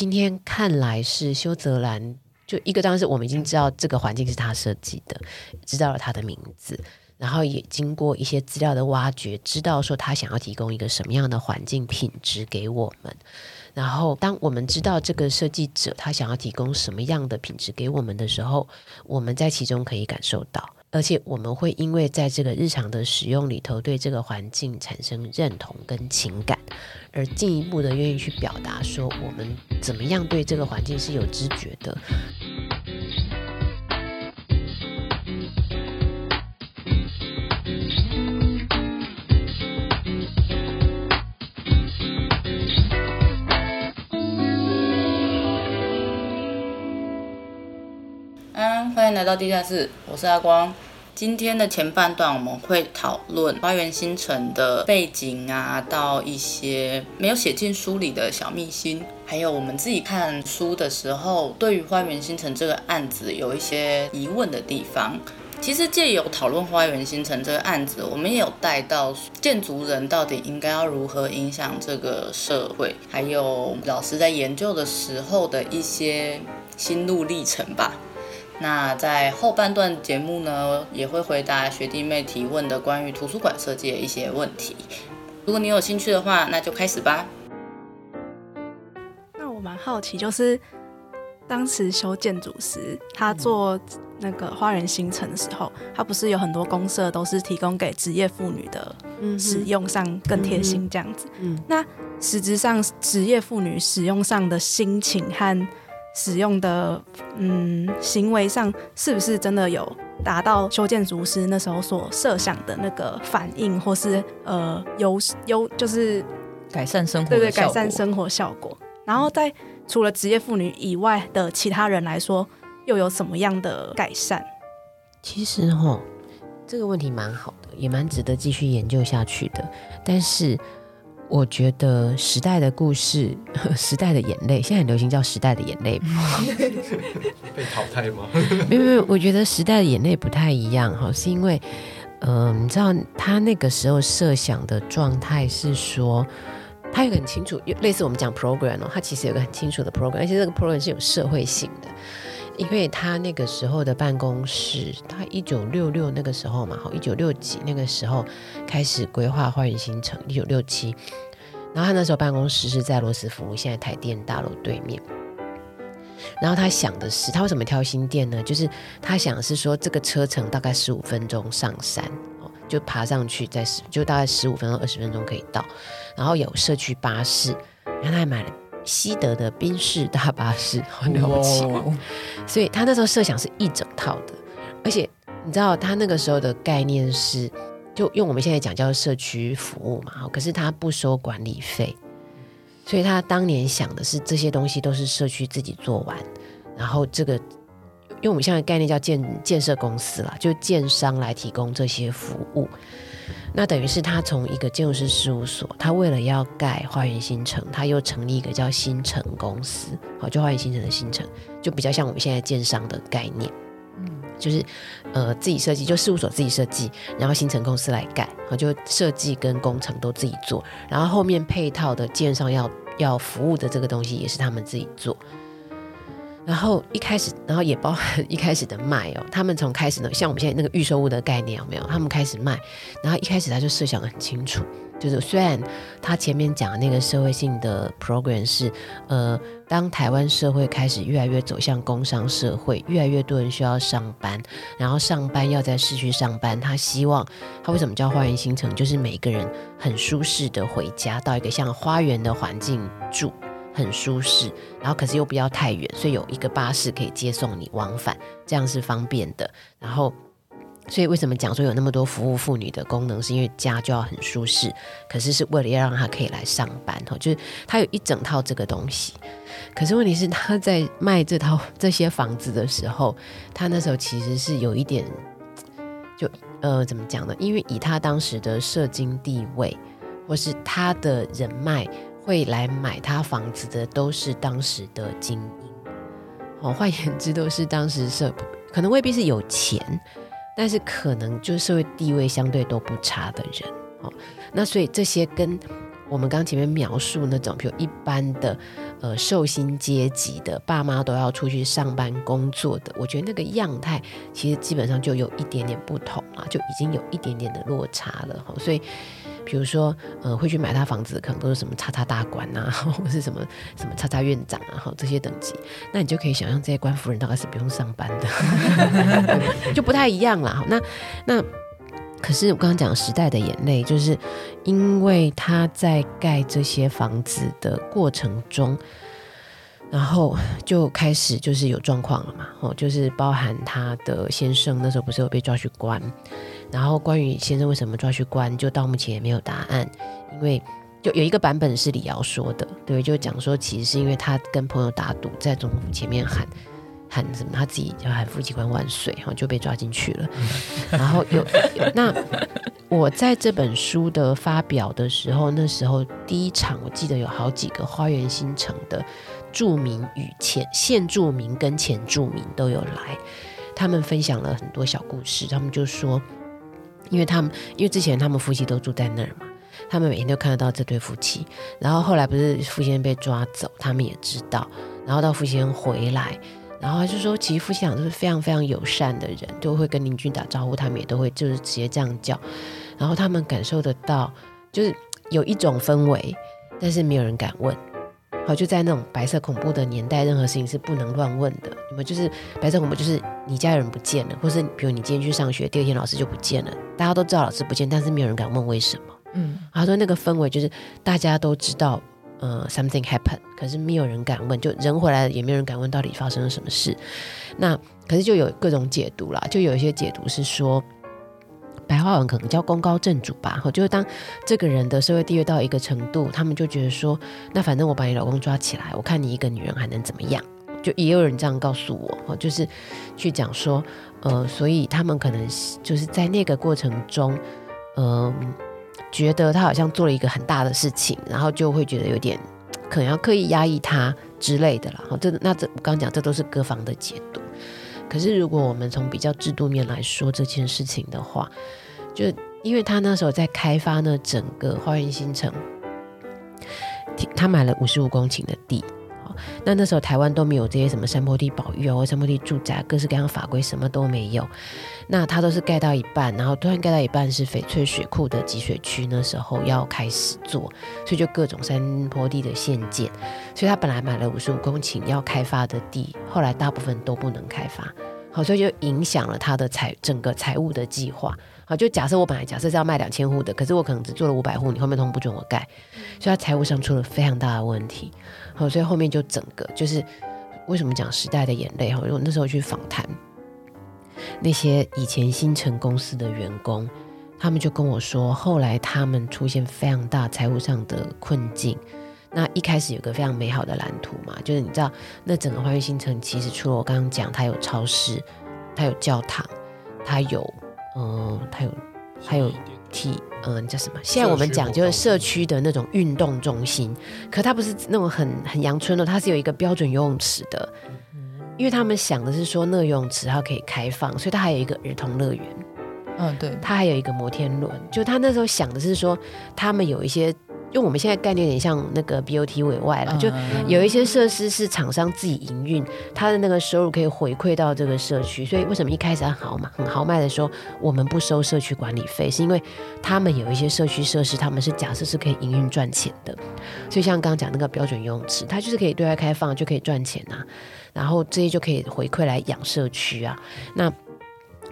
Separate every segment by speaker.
Speaker 1: 今天看来是修泽兰，就一个当时我们已经知道这个环境是他设计的，知道了他的名字，然后也经过一些资料的挖掘，知道说他想要提供一个什么样的环境品质给我们。然后，当我们知道这个设计者他想要提供什么样的品质给我们的时候，我们在其中可以感受到，而且我们会因为在这个日常的使用里头，对这个环境产生认同跟情感，而进一步的愿意去表达说，我们怎么样对这个环境是有知觉的。
Speaker 2: 嗯，欢迎来到地下室，我是阿光。今天的前半段我们会讨论花园新城的背景啊，到一些没有写进书里的小秘辛，还有我们自己看书的时候，对于花园新城这个案子有一些疑问的地方。其实借由讨论花园新城这个案子，我们也有带到建筑人到底应该要如何影响这个社会，还有老师在研究的时候的一些心路历程吧。那在后半段节目呢，也会回答学弟妹提问的关于图书馆设计的一些问题。如果你有兴趣的话，那就开始吧。
Speaker 3: 那我蛮好奇，就是当时修建筑师他做那个花园新城的时候，他不是有很多公社都是提供给职业妇女的，使用上更贴心这样子。嗯，那实质上职业妇女使用上的心情和使用的嗯行为上是不是真的有达到修建筑师那时候所设想的那个反应，或是呃优优就是
Speaker 4: 改善生活
Speaker 3: 对对改善生活效果？然后在除了职业妇女以外的其他人来说，又有什么样的改善？
Speaker 1: 其实哈，这个问题蛮好的，也蛮值得继续研究下去的，但是。我觉得时代的故事，时代的眼泪，现在很流行叫时代的眼泪。
Speaker 5: 被淘汰吗？
Speaker 1: 没有没有，我觉得时代的眼泪不太一样哈，是因为，嗯、呃，你知道他那个时候设想的状态是说，他有个很清楚，类似我们讲 program 哦，他其实有个很清楚的 program，而且这个 program 是有社会性的。因为他那个时候的办公室，他一九六六那个时候嘛，好，一九六几那个时候开始规划花园新城，一九六七，然后他那时候办公室是在罗斯福现在台电大楼对面。然后他想的是，他为什么挑新店呢？就是他想是说，这个车程大概十五分钟上山，哦，就爬上去，在十就大概十五分钟二十分钟可以到，然后有社区巴士，然后他还买了。西德的宾士大巴士，很了不起，所以他那时候设想是一整套的，而且你知道他那个时候的概念是，就用我们现在讲叫社区服务嘛，可是他不收管理费，所以他当年想的是这些东西都是社区自己做完，然后这个用我们现在概念叫建建设公司啦，就建商来提供这些服务。那等于是他从一个建筑师事务所，他为了要盖花园新城，他又成立一个叫新城公司，好，就花园新城的新城，就比较像我们现在建商的概念，嗯，就是呃自己设计，就事务所自己设计，然后新城公司来盖，好，就设计跟工程都自己做，然后后面配套的建商要要服务的这个东西也是他们自己做。然后一开始，然后也包含一开始的卖哦。他们从开始呢，像我们现在那个预售屋的概念有没有？他们开始卖，然后一开始他就设想得很清楚，就是虽然他前面讲的那个社会性的 program 是，呃，当台湾社会开始越来越走向工商社会，越来越多人需要上班，然后上班要在市区上班，他希望他为什么叫花园新城？就是每个人很舒适的回家，到一个像花园的环境住。很舒适，然后可是又不要太远，所以有一个巴士可以接送你往返，这样是方便的。然后，所以为什么讲说有那么多服务妇女的功能，是因为家就要很舒适，可是是为了要让她可以来上班哈，就是他有一整套这个东西。可是问题是他在卖这套 这些房子的时候，他那时候其实是有一点，就呃怎么讲呢？因为以他当时的社经地位，或是他的人脉。会来买他房子的都是当时的精英，哦，换言之都是当时社可能未必是有钱，但是可能就社会地位相对都不差的人，哦，那所以这些跟我们刚前面描述那种，比如一般的呃受薪阶级的爸妈都要出去上班工作的，我觉得那个样态其实基本上就有一点点不同啊，就已经有一点点的落差了哈。所以，比如说呃会去买他房子，可能都是什么叉叉大官啊，或是什么什么叉叉院长啊，哈这些等级，那你就可以想象这些官夫人大概是不用上班的，就不太一样了。那那。可是我刚刚讲时代的眼泪，就是因为他在盖这些房子的过程中，然后就开始就是有状况了嘛，哦，就是包含他的先生那时候不是有被抓去关，然后关于先生为什么抓去关，就到目前也没有答案，因为就有一个版本是李瑶说的，对，就讲说其实是因为他跟朋友打赌，在总统府前面喊。喊什么？他自己就喊“夫妻关万岁”，然后就被抓进去了。然后有，有那我在这本书的发表的时候，那时候第一场我记得有好几个花园新城的著名与前现著名跟前著名都有来，他们分享了很多小故事。他们就说，因为他们因为之前他们夫妻都住在那儿嘛，他们每天都看得到这对夫妻。然后后来不是傅先生被抓走，他们也知道。然后到傅先生回来。然后他就说，其实夫妻俩都是非常非常友善的人，都会跟邻居打招呼，他们也都会就是直接这样叫。然后他们感受得到，就是有一种氛围，但是没有人敢问。好，就在那种白色恐怖的年代，任何事情是不能乱问的。你们就是白色恐怖，就是你家人不见了，或是比如你今天去上学，第二天老师就不见了，大家都知道老师不见，但是没有人敢问为什么。嗯，他说那个氛围就是大家都知道。呃，something happened，可是没有人敢问，就人回来了也没有人敢问到底发生了什么事。那可是就有各种解读啦，就有一些解读是说，白话文可能叫功高震主吧，就是当这个人的社会地位到一个程度，他们就觉得说，那反正我把你老公抓起来，我看你一个女人还能怎么样？就也有人这样告诉我，就是去讲说，呃，所以他们可能就是在那个过程中，嗯、觉得他好像做了一个很大的事情，然后就会觉得有点可能要刻意压抑他之类的啦。好，这那这我刚讲这都是各方的解读。可是如果我们从比较制度面来说这件事情的话，就因为他那时候在开发呢整个花园新城，他买了五十五公顷的地。那那时候台湾都没有这些什么山坡地保育啊，或山坡地住宅，各式各样法规什么都没有。那它都是盖到一半，然后突然盖到一半是翡翠水库的集水区，那时候要开始做，所以就各种山坡地的限建。所以他本来买了五十五公顷要开发的地，后来大部分都不能开发，好，所以就影响了他的财整个财务的计划。好，就假设我本来假设是要卖两千户的，可是我可能只做了五百户，你后面通不准我盖，所以他财务上出了非常大的问题。好，所以后面就整个就是为什么讲时代的眼泪哈？因为我那时候去访谈那些以前新城公司的员工，他们就跟我说，后来他们出现非常大财务上的困境。那一开始有个非常美好的蓝图嘛，就是你知道，那整个花园新城其实除了我刚刚讲，它有超市，它有教堂，它有。嗯，它有，还有体，嗯，叫什么？现在我们讲就是社区的那种运动中心，可它不是那种很很阳春的，它是有一个标准游泳池的，因为他们想的是说那个游泳池它可以开放，所以它还有一个儿童乐园，嗯，对，它还有一个摩天轮，就他那时候想的是说他们有一些。因为我们现在概念有点像那个 BOT 委外了，就有一些设施是厂商自己营运，他的那个收入可以回馈到这个社区。所以为什么一开始很豪嘛，很豪迈的说我们不收社区管理费，是因为他们有一些社区设施，他们是假设是可以营运赚钱的。所以像刚刚讲那个标准游泳池，它就是可以对外开放，就可以赚钱啊，然后这些就可以回馈来养社区啊。那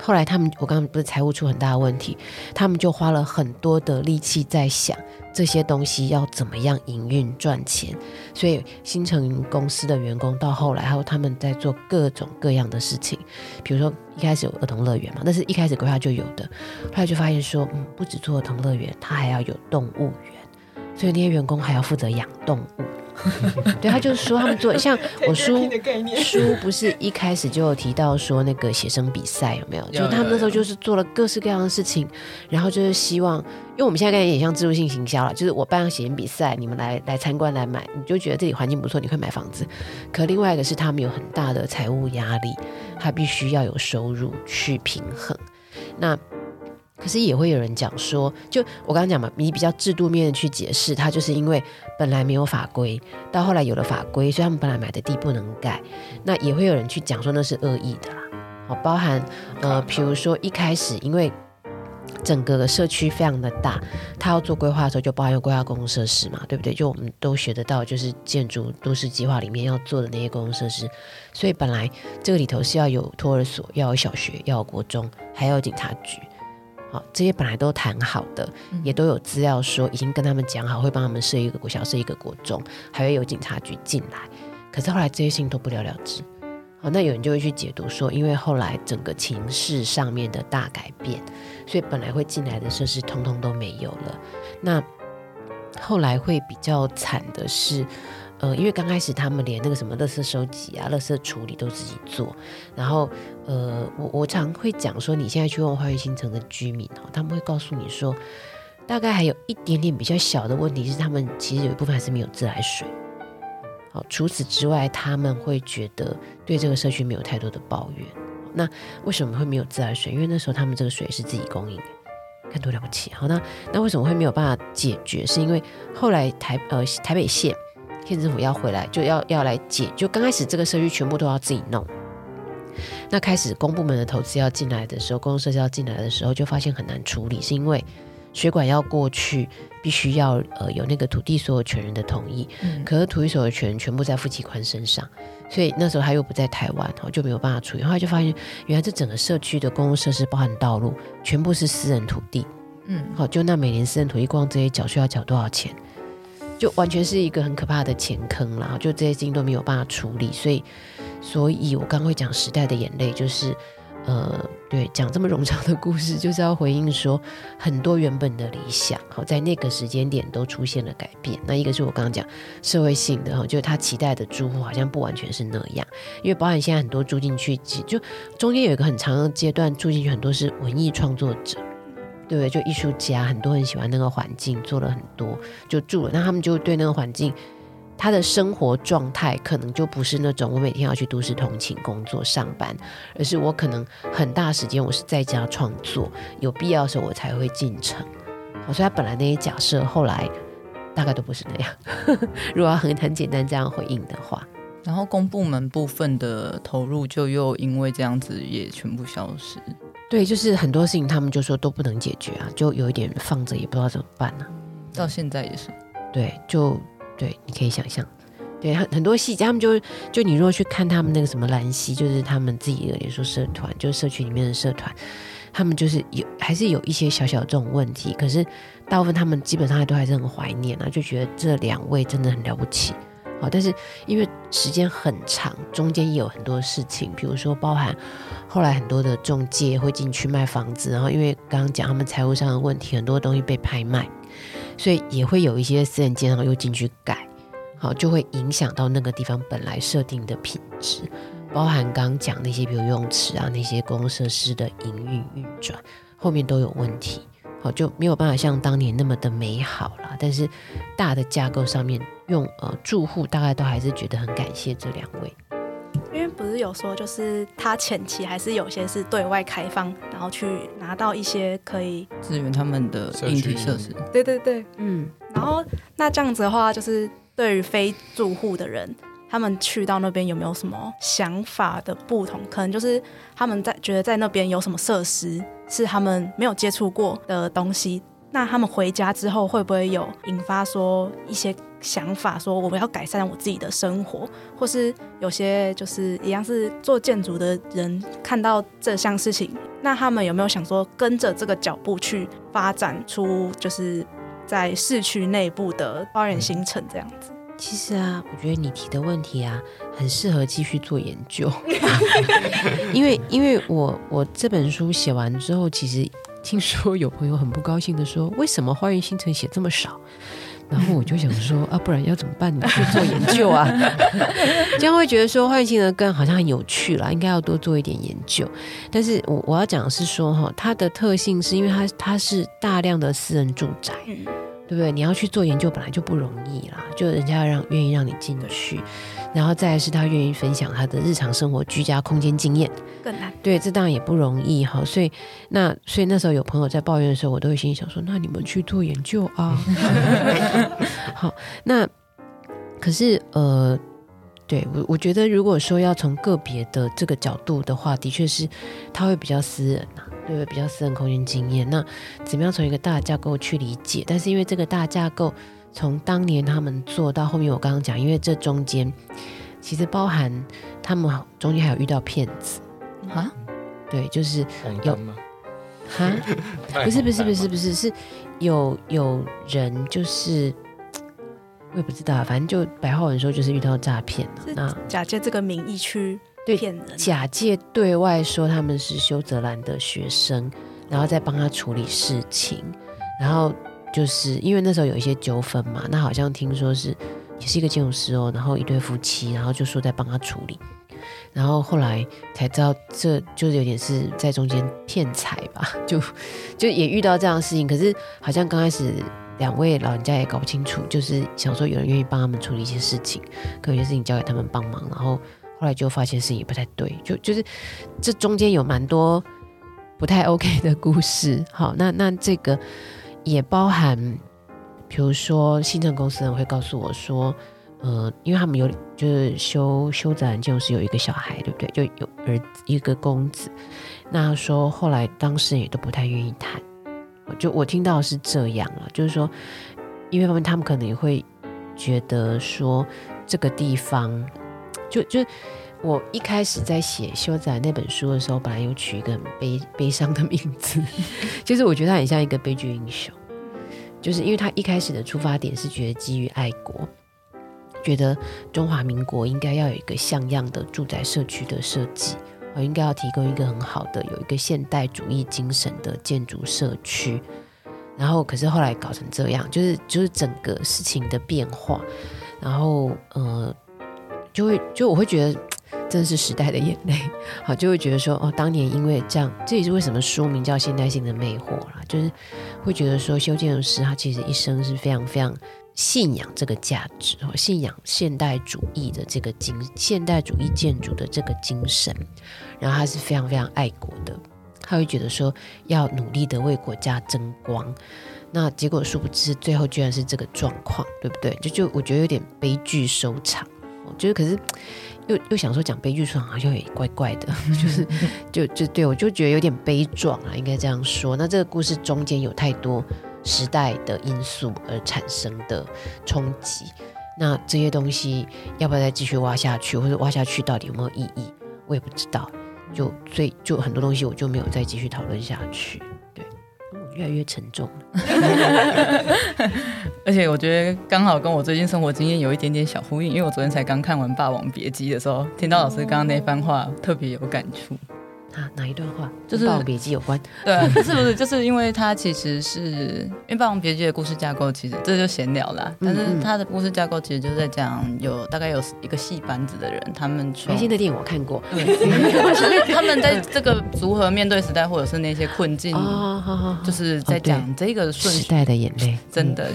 Speaker 1: 后来他们，我刚刚不是财务出很大的问题，他们就花了很多的力气在想。这些东西要怎么样营运赚钱？所以新城公司的员工到后来，还有他们在做各种各样的事情，比如说一开始有儿童乐园嘛，那是一开始规划就有的，后来就发现说，嗯，不止做儿童乐园，他还要有动物园，所以那些员工还要负责养动物。对，他就是说他们做像 我书书不是一开始就有提到说那个写生比赛有没有？就他们那时候就是做了各式各样的事情，然后就是希望，因为我们现在感觉也像自助性行销了，就是我办写生比赛，你们来来参观来买，你就觉得这里环境不错，你会买房子。可另外一个是他们有很大的财务压力，他必须要有收入去平衡。那可是也会有人讲说，就我刚刚讲嘛，你比较制度面的去解释，它就是因为本来没有法规，到后来有了法规，所以他们本来买的地不能盖。那也会有人去讲说那是恶意的啦，好，包含呃，比如说一开始因为整个的社区非常的大，他要做规划的时候就包含有规划公共设施嘛，对不对？就我们都学得到，就是建筑都市计划里面要做的那些公共设施，所以本来这个里头是要有托儿所，要有小学，要有国中，还要有警察局。好，这些本来都谈好的，也都有资料说已经跟他们讲好，会帮他们设一个国小，设一个国中，还会有警察局进来。可是后来这些事情都不了了之。好，那有人就会去解读说，因为后来整个情势上面的大改变，所以本来会进来的设施通通都没有了。那后来会比较惨的是。呃，因为刚开始他们连那个什么垃圾收集啊、垃圾处理都自己做，然后呃，我我常会讲说，你现在去问花园新城的居民哦，他们会告诉你说，大概还有一点点比较小的问题是，他们其实有一部分还是没有自来水。好，除此之外，他们会觉得对这个社区没有太多的抱怨。那为什么会没有自来水？因为那时候他们这个水是自己供应的，看多了不起。好，那那为什么会没有办法解决？是因为后来台呃台北县。县政府要回来，就要要来解。就刚开始这个社区全部都要自己弄。那开始公部门的投资要进来的时候，公共设施要进来的时候，就发现很难处理，是因为水管要过去，必须要呃有那个土地所有权人的同意。嗯。可是土地所有权全部在付启宽身上，所以那时候他又不在台湾，就没有办法处理。后来就发现，原来这整个社区的公共设施，包含道路，全部是私人土地。嗯。好，就那每年私人土地光这些缴税要缴多少钱？就完全是一个很可怕的前坑啦，就这些事情都没有办法处理，所以，所以我刚会讲时代的眼泪，就是，呃，对，讲这么冗长的故事，就是要回应说，很多原本的理想，好，在那个时间点都出现了改变。那一个是我刚刚讲社会性的哈，就是他期待的住户好像不完全是那样，因为包含现在很多住进去，就中间有一个很长的阶段住进去很多是文艺创作者。对，就艺术家很多很喜欢那个环境，做了很多就住了。那他们就对那个环境，他的生活状态可能就不是那种我每天要去都市通勤、工作、上班，而是我可能很大时间我是在家创作，有必要的时候我才会进城。所以他本来那些假设，后来大概都不是那样。如果要很很简单这样回应的话，
Speaker 4: 然后公部门部分的投入就又因为这样子也全部消失。
Speaker 1: 对，就是很多事情，他们就说都不能解决啊，就有一点放着，也不知道怎么办呢、啊。
Speaker 4: 到现在也是，
Speaker 1: 对，就对，你可以想象，对，很很多细节，他们就就你如果去看他们那个什么兰溪，就是他们自己的连说社团，就是社区里面的社团，他们就是有还是有一些小小这种问题，可是大部分他们基本上还都还是很怀念啊，就觉得这两位真的很了不起。好，但是因为时间很长，中间也有很多事情，比如说包含后来很多的中介会进去卖房子，然后因为刚刚讲他们财务上的问题，很多东西被拍卖，所以也会有一些私人建商又进去改，好，就会影响到那个地方本来设定的品质，包含刚刚讲那些比如游泳池啊那些公共设施的营运运转，后面都有问题。好，就没有办法像当年那么的美好了。但是大的架构上面用，呃住户大概都还是觉得很感谢这两位，
Speaker 3: 因为不是有说就是他前期还是有些是对外开放，然后去拿到一些可以
Speaker 4: 支援他们的硬体设施。
Speaker 3: 对对对，嗯。然后那这样子的话，就是对于非住户的人，他们去到那边有没有什么想法的不同？可能就是他们在觉得在那边有什么设施。是他们没有接触过的东西，那他们回家之后会不会有引发说一些想法，说我们要改善我自己的生活，或是有些就是一样是做建筑的人看到这项事情，那他们有没有想说跟着这个脚步去发展出就是在市区内部的花园新城这样子？
Speaker 1: 其实啊，我觉得你提的问题啊，很适合继续做研究，因为因为我我这本书写完之后，其实听说有朋友很不高兴的说，为什么花园新城写这么少？然后我就想说啊，不然要怎么办？你去做研究啊，这样会觉得说花园新城更好像很有趣了，应该要多做一点研究。但是我我要讲的是说哈，它的特性是因为它它是大量的私人住宅。对不对？你要去做研究本来就不容易啦，就人家要让愿意让你进去，然后再来是他愿意分享他的日常生活居家空间经验，
Speaker 3: 更难。
Speaker 1: 对，这当然也不容易哈。所以那所以那时候有朋友在抱怨的时候，我都会心里想说：那你们去做研究啊。好，那可是呃。对我，我觉得如果说要从个别的这个角度的话，的确是他会比较私人呐、啊，对？比较私人空间经验。那怎么样从一个大架构去理解？但是因为这个大架构从当年他们做到后面，我刚刚讲，因为这中间其实包含他们中间还有遇到骗子啊，对，就是有哈，不是不是不是不是是有有人就是。我也不知道，反正就白话文说就是遇到诈骗了。那
Speaker 3: 假借这个名义去骗人，
Speaker 1: 假借对外说他们是修泽兰的学生，然后再帮他处理事情。然后就是因为那时候有一些纠纷嘛，那好像听说是也是一个建筑师哦，然后一对夫妻，然后就说在帮他处理。然后后来才知道，这就是有点是在中间骗财吧，就就也遇到这样的事情。可是好像刚开始。两位老人家也搞不清楚，就是想说有人愿意帮他们处理一些事情，可有些事情交给他们帮忙，然后后来就发现事情也不太对，就就是这中间有蛮多不太 OK 的故事。好，那那这个也包含，比如说新城公司人会告诉我说，呃，因为他们有就是修修泽兰建筑师有一个小孩，对不对？就有儿一个公子，那说后来当事人也都不太愿意谈。就我听到是这样了，就是说，因为他们可能也会觉得说这个地方，就就我一开始在写修仔那本书的时候，本来有取一个很悲悲伤的名字，就是我觉得他很像一个悲剧英雄，就是因为他一开始的出发点是觉得基于爱国，觉得中华民国应该要有一个像样的住宅社区的设计。我应该要提供一个很好的、有一个现代主义精神的建筑社区，然后可是后来搞成这样，就是就是整个事情的变化，然后呃，就会就我会觉得真的是时代的眼泪，好，就会觉得说哦，当年因为这样，这也是为什么书名叫《现代性的魅惑》啦，就是会觉得说修建筑师他其实一生是非常非常。信仰这个价值，信仰现代主义的这个精，现代主义建筑的这个精神，然后他是非常非常爱国的，他会觉得说要努力的为国家争光，那结果殊不知最后居然是这个状况，对不对？就就我觉得有点悲剧收场，我觉得可是又又想说讲悲剧收场好像也怪怪的，就是就就对我就觉得有点悲壮啊，应该这样说。那这个故事中间有太多。时代的因素而产生的冲击，那这些东西要不要再继续挖下去，或者挖下去到底有没有意义，我也不知道。就所以就很多东西我就没有再继续讨论下去。越来越沉重。
Speaker 4: 而且我觉得刚好跟我最近生活经验有一点点小呼应，因为我昨天才刚看完《霸王别姬》的时候，听到老师刚刚那番话，特别有感触。
Speaker 1: 啊，哪一段话？就是《霸王别姬》有关？
Speaker 4: 对，是不是？就是因为它其实是因为《霸王别姬》的故事架构，其实这就闲聊啦。但是它的故事架构其实就是在讲有大概有一个戏班子的人，他们全
Speaker 1: 新的电影我看过，
Speaker 4: 对，他们在这个如何面对时代，或者是那些困境，就是在讲这个顺
Speaker 1: 时代的眼泪，
Speaker 4: 真的。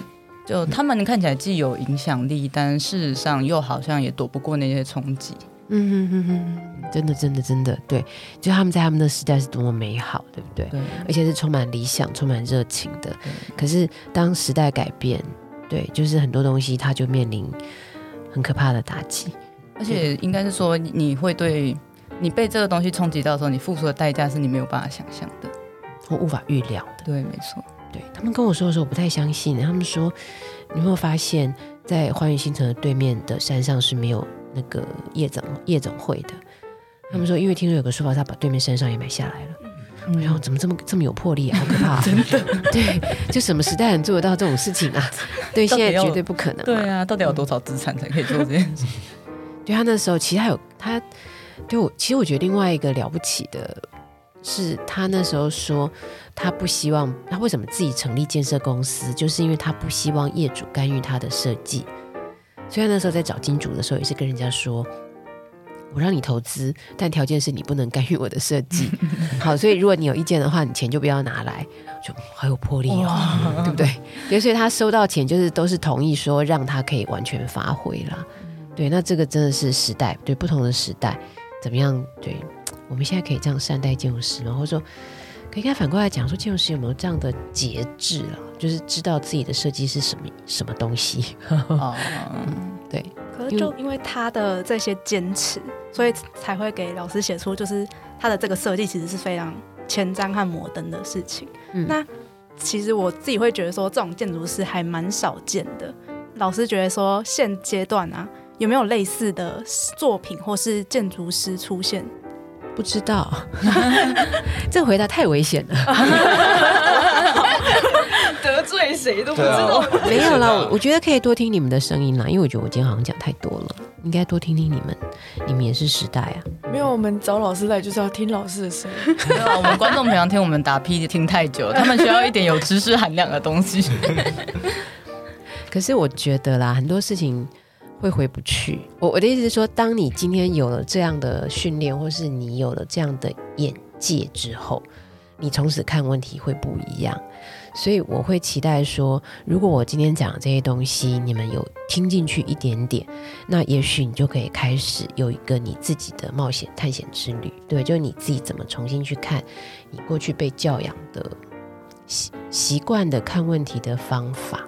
Speaker 4: 就他们看起来既有影响力，但事实上又好像也躲不过那些冲击。
Speaker 1: 嗯哼哼哼，真的，真的，真的，对，就他们在他们的时代是多么美好，对不对？对，而且是充满理想、充满热情的。可是当时代改变，对，就是很多东西它就面临很可怕的打击。
Speaker 4: 而且应该是说，你会对你被这个东西冲击到的时候，你付出的代价是你没有办法想象的，
Speaker 1: 我无法预料的。
Speaker 4: 对，没错。
Speaker 1: 对，他们跟我说的时候，我不太相信。他们说，你有没有发现，在花园新城的对面的山上是没有。那个夜总夜总会的，他们说，因为听说有个书法，他把对面山上也买下来了。嗯、然后怎么这么这么有魄力啊？好可怕、啊！真的，对，就什么时代能做得到这种事情啊？对，现在绝对不可能。
Speaker 4: 对啊，到底有多少资产才可以做这件事？
Speaker 1: 对，他那时候，其实他有他，对我，其实我觉得另外一个了不起的是，他那时候说他不希望他为什么自己成立建设公司，就是因为他不希望业主干预他的设计。所以那时候在找金主的时候，也是跟人家说：“我让你投资，但条件是你不能干预我的设计。”好，所以如果你有意见的话，你钱就不要拿来，就好有魄力哦，对不对？对，所以他收到钱就是都是同意说让他可以完全发挥啦。对，那这个真的是时代，对不同的时代怎么样？对，我们现在可以这样善待建筑师吗？或者说，可以看反过来讲，说建筑师有没有这样的节制啊？就是知道自己的设计是什么什么东西？哦、
Speaker 3: 嗯，对。可是就因为他的这些坚持，所以才会给老师写出，就是他的这个设计其实是非常前瞻和摩登的事情。嗯，那其实我自己会觉得说，这种建筑师还蛮少见的。老师觉得说，现阶段啊，有没有类似的作品或是建筑师出现？
Speaker 1: 不知道，这个回答太危险了，
Speaker 6: 得罪谁都不知道。
Speaker 1: 啊、没有啦，我觉得可以多听你们的声音啦，因为我觉得我今天好像讲太多了，应该多听听你们，你们也是时代啊。
Speaker 6: 没有，我们找老师来就是要听老师的声音。
Speaker 4: 没有，我们观众平常听我们打屁听太久，他们需要一点有知识含量的东西。
Speaker 1: 可是我觉得啦，很多事情会回不去。我我的意思是说，当你今天有了这样的训练，或是你有了这样的眼界之后，你从此看问题会不一样。所以我会期待说，如果我今天讲的这些东西，你们有听进去一点点，那也许你就可以开始有一个你自己的冒险探险之旅，对，就你自己怎么重新去看你过去被教养的习习惯的看问题的方法。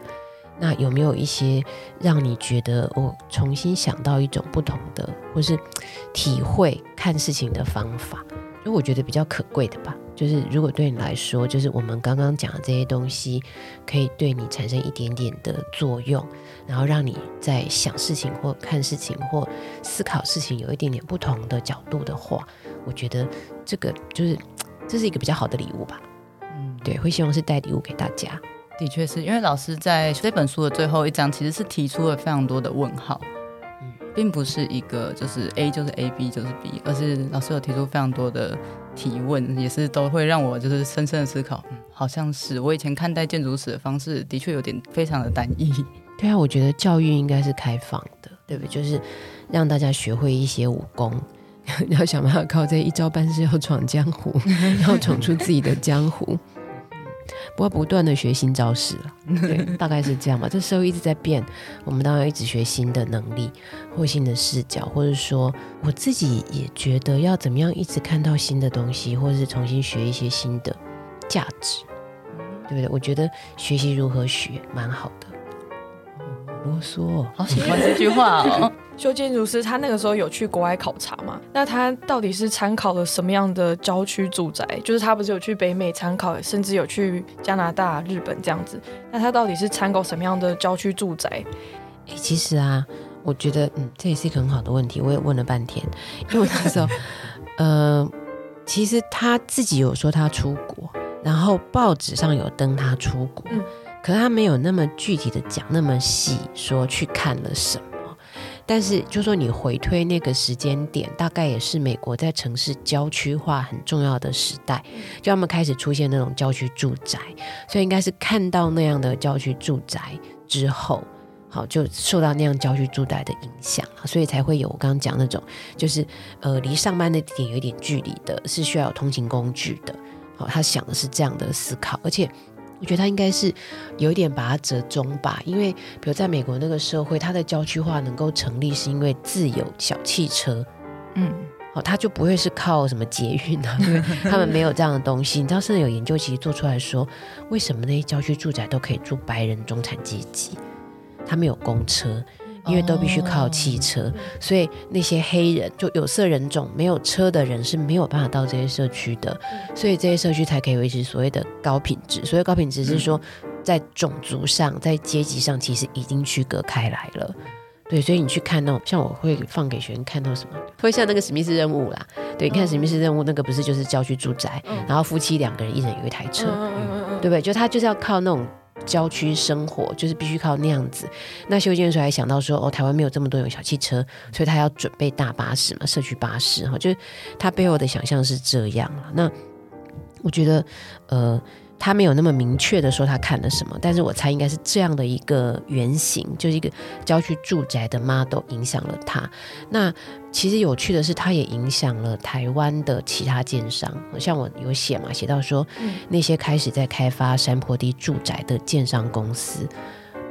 Speaker 1: 那有没有一些让你觉得我、重新想到一种不同的，或是体会看事情的方法？就我觉得比较可贵的吧。就是如果对你来说，就是我们刚刚讲的这些东西，可以对你产生一点点的作用，然后让你在想事情或看事情或思考事情有一点点不同的角度的话，我觉得这个就是这是一个比较好的礼物吧。嗯，对，会希望是带礼物给大家。
Speaker 4: 的确是因为老师在这本书的最后一章，其实是提出了非常多的问号，嗯，并不是一个就是 A 就是 A，B 就是 B，而是老师有提出非常多的提问，也是都会让我就是深深的思考，嗯，好像是我以前看待建筑史的方式，的确有点非常的单一。
Speaker 1: 对啊，我觉得教育应该是开放的，对不对？就是让大家学会一些武功，要想办法靠这一招半式要闯江湖，要闯出自己的江湖。不过不断的学新招式了，对，大概是这样吧。这社会一直在变，我们当然要一直学新的能力或新的视角，或者说我自己也觉得要怎么样一直看到新的东西，或者是重新学一些新的价值，对不对？我觉得学习如何学蛮好的。啰嗦，
Speaker 4: 好喜欢这句话哦。
Speaker 6: 修建筑师他那个时候有去国外考察吗？那他到底是参考了什么样的郊区住宅？就是他不是有去北美参考，甚至有去加拿大、日本这样子。那他到底是参考什么样的郊区住宅？
Speaker 1: 哎，其实啊，我觉得嗯，这也是一个很好的问题。我也问了半天，因为那时候，呃，其实他自己有说他出国，然后报纸上有登他出国，嗯，可是他没有那么具体的讲那么细，说去看了什么。但是，就说你回推那个时间点，大概也是美国在城市郊区化很重要的时代，就他们开始出现那种郊区住宅，所以应该是看到那样的郊区住宅之后，好就受到那样郊区住宅的影响，所以才会有我刚刚讲那种，就是呃离上班的点有一点距离的，是需要有通勤工具的，好，他想的是这样的思考，而且。我觉得他应该是有一点把它折中吧，因为比如在美国那个社会，它的郊区化能够成立，是因为自有小汽车，嗯，哦，他就不会是靠什么捷运啊，因为他们没有这样的东西。你知道，甚至有研究其实做出来说，为什么那些郊区住宅都可以住白人中产阶级？他们有公车。因为都必须靠汽车，哦，所以那些黑人就有色人种没有车的人是没有办法到这些社区的，所以这些社区才可以维持所谓的高品质。所谓高品质是说，在种族上、在阶级上，其实已经区隔开来了。对，所以你去看那种，像我会放给学生看到什么，会像那个史密斯任务啦。对，你看史密斯任务那个不是就是郊区住宅，然后夫妻两个人一人有一台车，对不对？就他就是要靠那种。郊区生活就是必须靠那样子。那修建的时候还想到说，哦，台湾没有这么多有小汽车，所以他要准备大巴士嘛，社区巴士哈，就是他背后的想象是这样。那我觉得，呃。他没有那么明确的说他看了什么，但是我猜应该是这样的一个原型，就是一个郊区住宅的 model 影响了他。那其实有趣的是，他也影响了台湾的其他建商，像我有写嘛，写到说、嗯、那些开始在开发山坡地住宅的建商公司，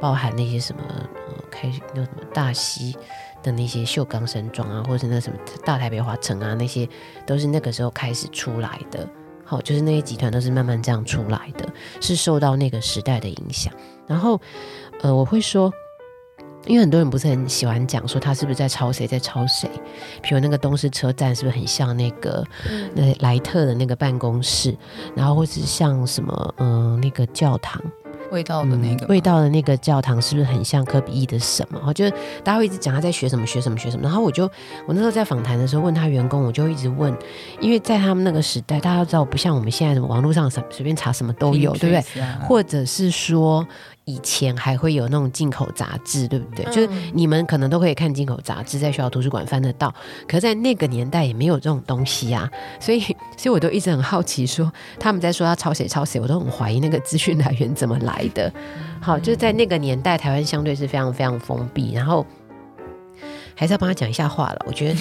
Speaker 1: 包含那些什么呃开那什么大溪。的那些秀冈山庄啊，或者是那什么大台北华城啊，那些都是那个时候开始出来的。好，就是那些集团都是慢慢这样出来的，是受到那个时代的影响。然后，呃，我会说，因为很多人不是很喜欢讲说他是不是在抄谁，在抄谁。比如那个东市车站是不是很像那个、嗯、那莱特的那个办公室？然后或是像什么，嗯、呃，那个教堂。
Speaker 4: 味道的那个、
Speaker 1: 嗯、味道的那个教堂是不是很像科比一的什么？就是大家会一直讲他在学什么学什么学什么。然后我就我那时候在访谈的时候问他员工，我就一直问，因为在他们那个时代，大家都知道不像我们现在的网络上随随便查什么都有，对不对？或者是说。以前还会有那种进口杂志，对不对？嗯、就是你们可能都可以看进口杂志，在学校图书馆翻得到。可是在那个年代也没有这种东西啊，所以，所以我都一直很好奇说，说他们在说他抄谁抄谁，我都很怀疑那个资讯来源怎么来的。好，就是在那个年代，台湾相对是非常非常封闭，然后还是要帮他讲一下话了。我觉得，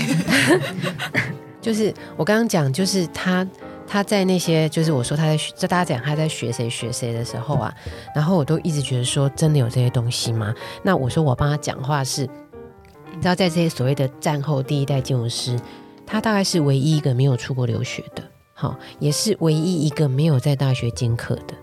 Speaker 1: 就是我刚刚讲，就是他。他在那些就是我说他在学，就大家讲他在学谁学谁的时候啊，然后我都一直觉得说真的有这些东西吗？那我说我帮他讲话是，你知道在这些所谓的战后第一代建筑师，他大概是唯一一个没有出国留学的，好，也是唯一一个没有在大学兼课的。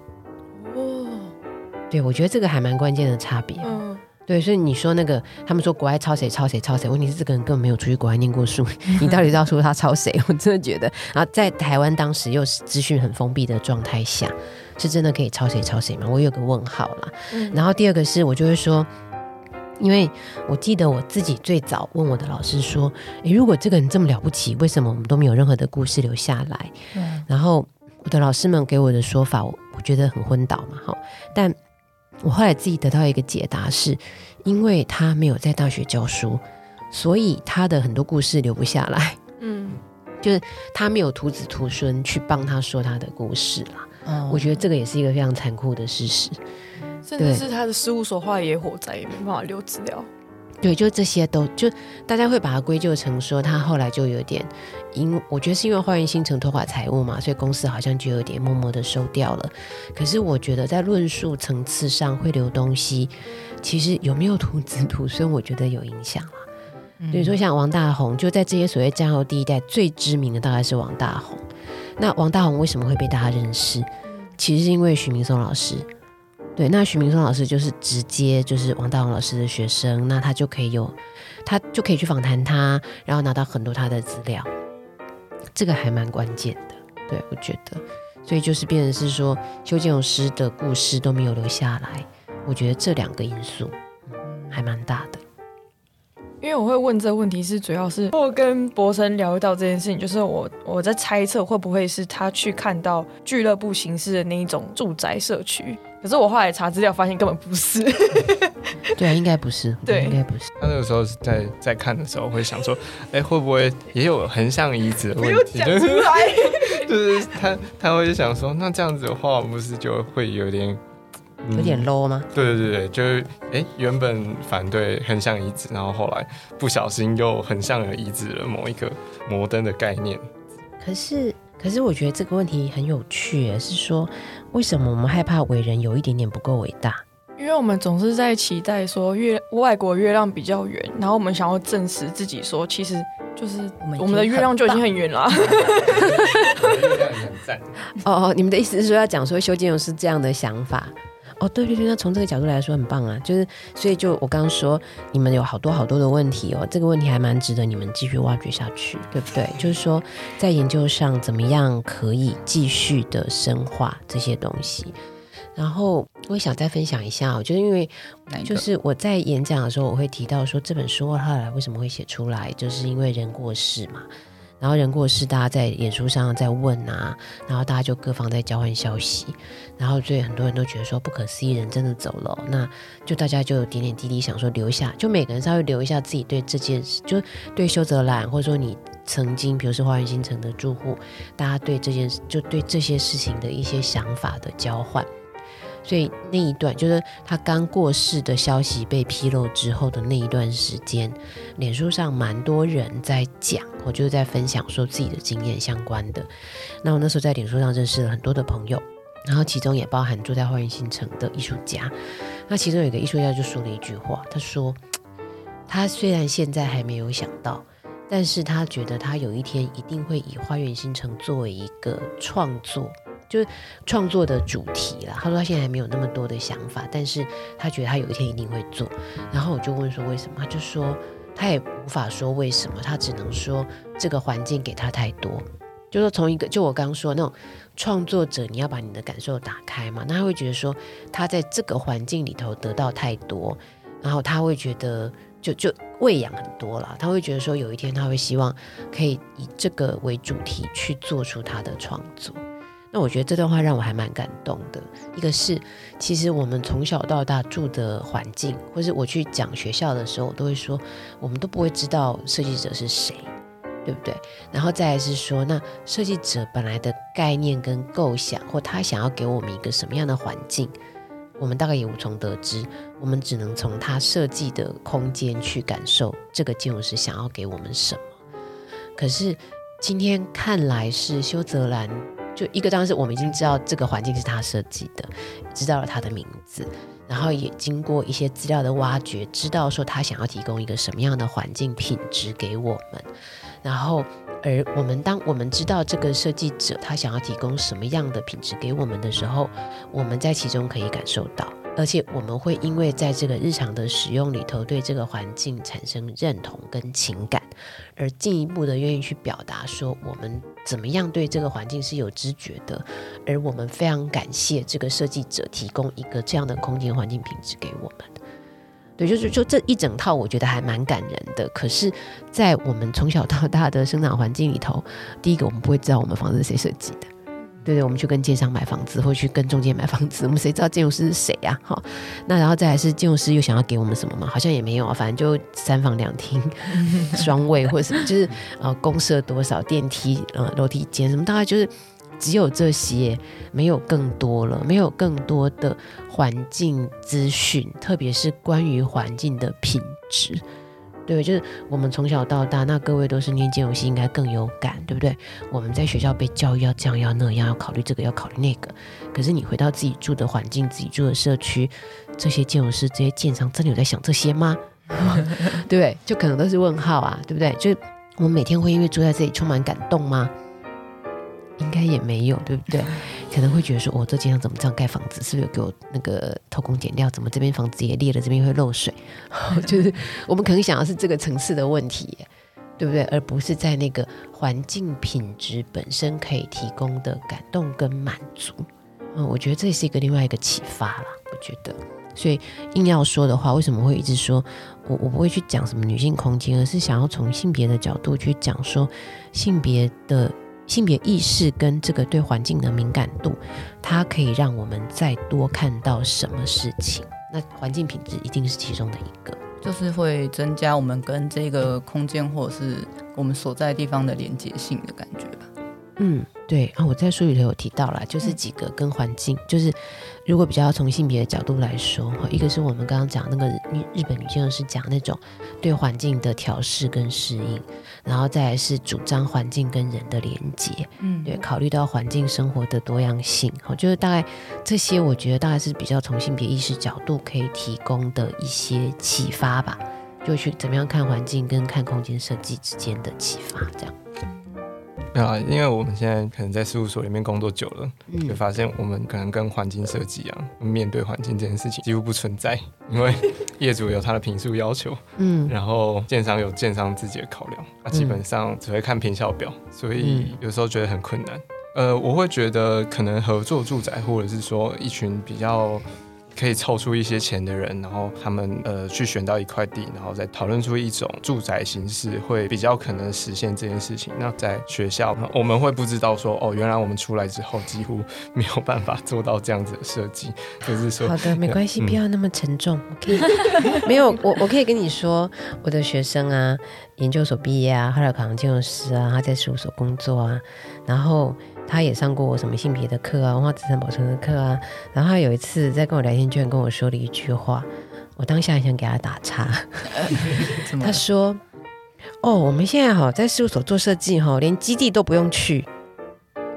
Speaker 1: 哦，对，我觉得这个还蛮关键的差别。嗯对，所以你说那个，他们说国外抄谁抄谁抄谁，问题是这个人根本没有出去国外念过书，你到底知道说他抄谁？我真的觉得，然后在台湾当时又是资讯很封闭的状态下，是真的可以抄谁抄谁吗？我有个问号啦。嗯、然后第二个是我就会说，因为我记得我自己最早问我的老师说，诶，如果这个人这么了不起，为什么我们都没有任何的故事留下来？嗯、然后我的老师们给我的说法，我我觉得很昏倒嘛，哈，但。我后来自己得到一个解答是，因为他没有在大学教书，所以他的很多故事留不下来。嗯，就是他没有徒子徒孙去帮他说他的故事啦。嗯，我觉得这个也是一个非常残酷的事实。
Speaker 6: 甚至是他的事务所化野火灾也没办法留资料。
Speaker 1: 对，就这些都就大家会把它归咎成说他后来就有点，因我觉得是因为花园新城拖垮财务嘛，所以公司好像就有点默默的收掉了。可是我觉得在论述层次上会留东西，其实有没有徒子 徒孙，我觉得有影响了。比如说像王大红，就在这些所谓战后第一代最知名的大概是王大红。那王大红为什么会被大家认识？其实是因为许明松老师。对，那徐明松老师就是直接就是王大王老师的学生，那他就可以有，他就可以去访谈他，然后拿到很多他的资料，这个还蛮关键的。对，我觉得，所以就是变成是说，修建筑师的故事都没有留下来，我觉得这两个因素，还蛮大的。
Speaker 6: 因为我会问这个问题，是主要是我跟博生聊到这件事情，就是我我在猜测会不会是他去看到俱乐部形式的那一种住宅社区，可是我后来查资料发现根本不是。
Speaker 1: 对啊，应该不是，
Speaker 6: 对，
Speaker 1: 应该不是。
Speaker 5: 他那个时候在在看的时候会想说，哎，会不会也有横向移植的问题？
Speaker 6: 讲出来，
Speaker 5: 就是他他会想说，那这样子的话，不是就会有点。
Speaker 1: 有点 low 吗？
Speaker 5: 对对对对，就是哎，原本反对横向移植，然后后来不小心又横向的移植了某一个摩登的概念。
Speaker 1: 可是，可是我觉得这个问题很有趣，是说为什么我们害怕伟人有一点点不够伟大？
Speaker 6: 因为我们总是在期待说月外国月亮比较圆，然后我们想要证实自己说，其实就是我们的月亮就已经很圆了。
Speaker 5: 月亮很赞。
Speaker 1: 哦哦，你们的意思是说要讲说修建勇是这样的想法？哦，对对对，那从这个角度来说很棒啊，就是所以就我刚刚说，你们有好多好多的问题哦，这个问题还蛮值得你们继续挖掘下去，对不对？就是说在研究上怎么样可以继续的深化这些东西。然后我也想再分享一下哦，就是因为就是我在演讲的时候，我会提到说这本书后来为什么会写出来，就是因为人过世嘛。然后人过世，大家在演出上在问啊，然后大家就各方在交换消息，然后所以很多人都觉得说不可思议，人真的走了，那就大家就点点滴滴想说留下，就每个人稍微留一下自己对这件事，就对修泽兰，或者说你曾经，比如说花园新城的住户，大家对这件事，就对这些事情的一些想法的交换。所以那一段就是他刚过世的消息被披露之后的那一段时间，脸书上蛮多人在讲，我就是在分享说自己的经验相关的。那我那时候在脸书上认识了很多的朋友，然后其中也包含住在花园新城的艺术家。那其中有一个艺术家就说了一句话，他说：“他虽然现在还没有想到，但是他觉得他有一天一定会以花园新城作为一个创作，就是创作的主题啦。他说他现在还没有那么多的想法，但是他觉得他有一天一定会做。然后我就问说为什么？他就说他也无法说为什么，他只能说这个环境给他太多。就说从一个，就我刚刚说那种创作者，你要把你的感受打开嘛。那他会觉得说，他在这个环境里头得到太多，然后他会觉得就就喂养很多了。他会觉得说，有一天他会希望可以以这个为主题去做出他的创作。那我觉得这段话让我还蛮感动的。一个是，其实我们从小到大住的环境，或是我去讲学校的时候，我都会说，我们都不会知道设计者是谁。对不对？然后再来是说，那设计者本来的概念跟构想，或他想要给我们一个什么样的环境，我们大概也无从得知。我们只能从他设计的空间去感受这个建筑师想要给我们什么。可是今天看来是修泽兰，就一个当时我们已经知道这个环境是他设计的，知道了他的名字。然后也经过一些资料的挖掘，知道说他想要提供一个什么样的环境品质给我们。然后，而我们当我们知道这个设计者他想要提供什么样的品质给我们的时候，我们在其中可以感受到，而且我们会因为在这个日常的使用里头，对这个环境产生认同跟情感，而进一步的愿意去表达说我们。怎么样对这个环境是有知觉的，而我们非常感谢这个设计者提供一个这样的空间环境品质给我们。对，就是就这一整套，我觉得还蛮感人的。可是，在我们从小到大的生长环境里头，第一个我们不会知道我们房子是谁设计的。对对，我们去跟建商买房子，或去跟中介买房子，我们谁知道建筑师是谁呀？哈，那然后再来是建筑师又想要给我们什么吗？好像也没有啊，反正就三房两厅、双卫或者什么，就是呃公设多少电梯呃楼梯间什么，大概就是只有这些，没有更多了，没有更多的环境资讯，特别是关于环境的品质。对，就是我们从小到大，那各位都是念建筑系，应该更有感，对不对？我们在学校被教育要这样要那样，要考虑这个要考虑那个。可是你回到自己住的环境，自己住的社区，这些建筑师、这些建商真的有在想这些吗？对？就可能都是问号啊，对不对？就我们每天会因为住在这里充满感动吗？应该也没有，对不对？可能会觉得说，我、这街上怎么这样盖房子？是不是有给我那个偷工减料？怎么这边房子也裂了？这边会漏水？就是我们可能想的是这个层次的问题，对不对？而不是在那个环境品质本身可以提供的感动跟满足。嗯，我觉得这是一个另外一个启发啦。我觉得，所以硬要说的话，为什么会一直说我我不会去讲什么女性空间，而是想要从性别的角度去讲说性别的。性别意识跟这个对环境的敏感度，它可以让我们再多看到什么事情。那环境品质一定是其中的一个，
Speaker 4: 就是会增加我们跟这个空间或者是我们所在地方的连接性的感觉吧。
Speaker 1: 嗯。对啊，我在书里头有提到了，就是几个跟环境，就是如果比较从性别的角度来说，哈一个是我们刚刚讲那个日日本女性是讲那种对环境的调试跟适应，然后再来是主张环境跟人的连接，嗯，对，考虑到环境生活的多样性，哈，就是大概这些，我觉得大概是比较从性别意识角度可以提供的一些启发吧，就去怎么样看环境跟看空间设计之间的启发，
Speaker 5: 这样。啊，因为我们现在可能在事务所里面工作久了，嗯、就发现我们可能跟环境设计啊，面对环境这件事情几乎不存在，因为 业主有他的评述要求，嗯，然后建商有建商自己的考量，他、啊、基本上只会看评效表，所以有时候觉得很困难。呃，我会觉得可能合作住宅，或者是说一群比较。可以凑出一些钱的人，然后他们呃去选到一块地，然后再讨论出一种住宅形式，会比较可能实现这件事情。那在学校，我们会不知道说，哦，原来我们出来之后几乎没有办法做到这样子的设计，就是说，
Speaker 1: 好的，没关系，嗯、不要那么沉重。OK，没有，我我可以跟你说，我的学生啊，研究所毕业啊，后来考上建筑师啊，他在事务所工作啊，然后。他也上过我什么性别的课啊，文化资产保存的课啊。然后他有一次在跟我聊天，居然跟我说了一句话，我当下很想给他打岔。他说：“哦，我们现在哈在事务所做设计哈，连基地都不用去。”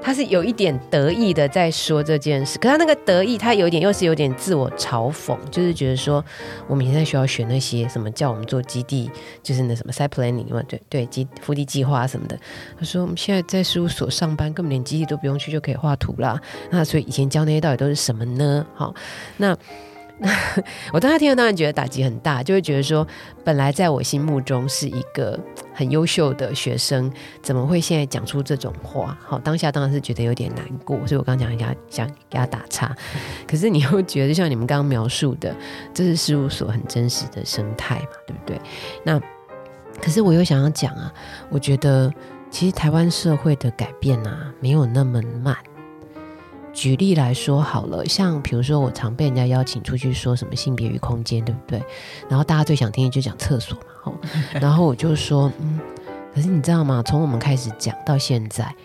Speaker 1: 他是有一点得意的在说这件事，可他那个得意，他有点又是有点自我嘲讽，就是觉得说我们以前在学校学那些什么叫我们做基地，就是那什么 site planning 嘛，对对，基福地计划什么的。他说我们现在在事务所上班，根本连基地都不用去就可以画图啦。那所以以前教那些到底都是什么呢？好，那。我当时听了，当然觉得打击很大，就会觉得说，本来在我心目中是一个很优秀的学生，怎么会现在讲出这种话？好，当下当然是觉得有点难过，所以我刚讲一下，想给他打岔。可是你又觉得，就像你们刚刚描述的，这是事务所很真实的生态嘛，对不对？那可是我又想要讲啊，我觉得其实台湾社会的改变啊，没有那么慢。举例来说好了，像比如说我常被人家邀请出去说什么性别与空间，对不对？然后大家最想听的就讲厕所嘛，吼。然后我就说，嗯，可是你知道吗？从我们开始讲到现在，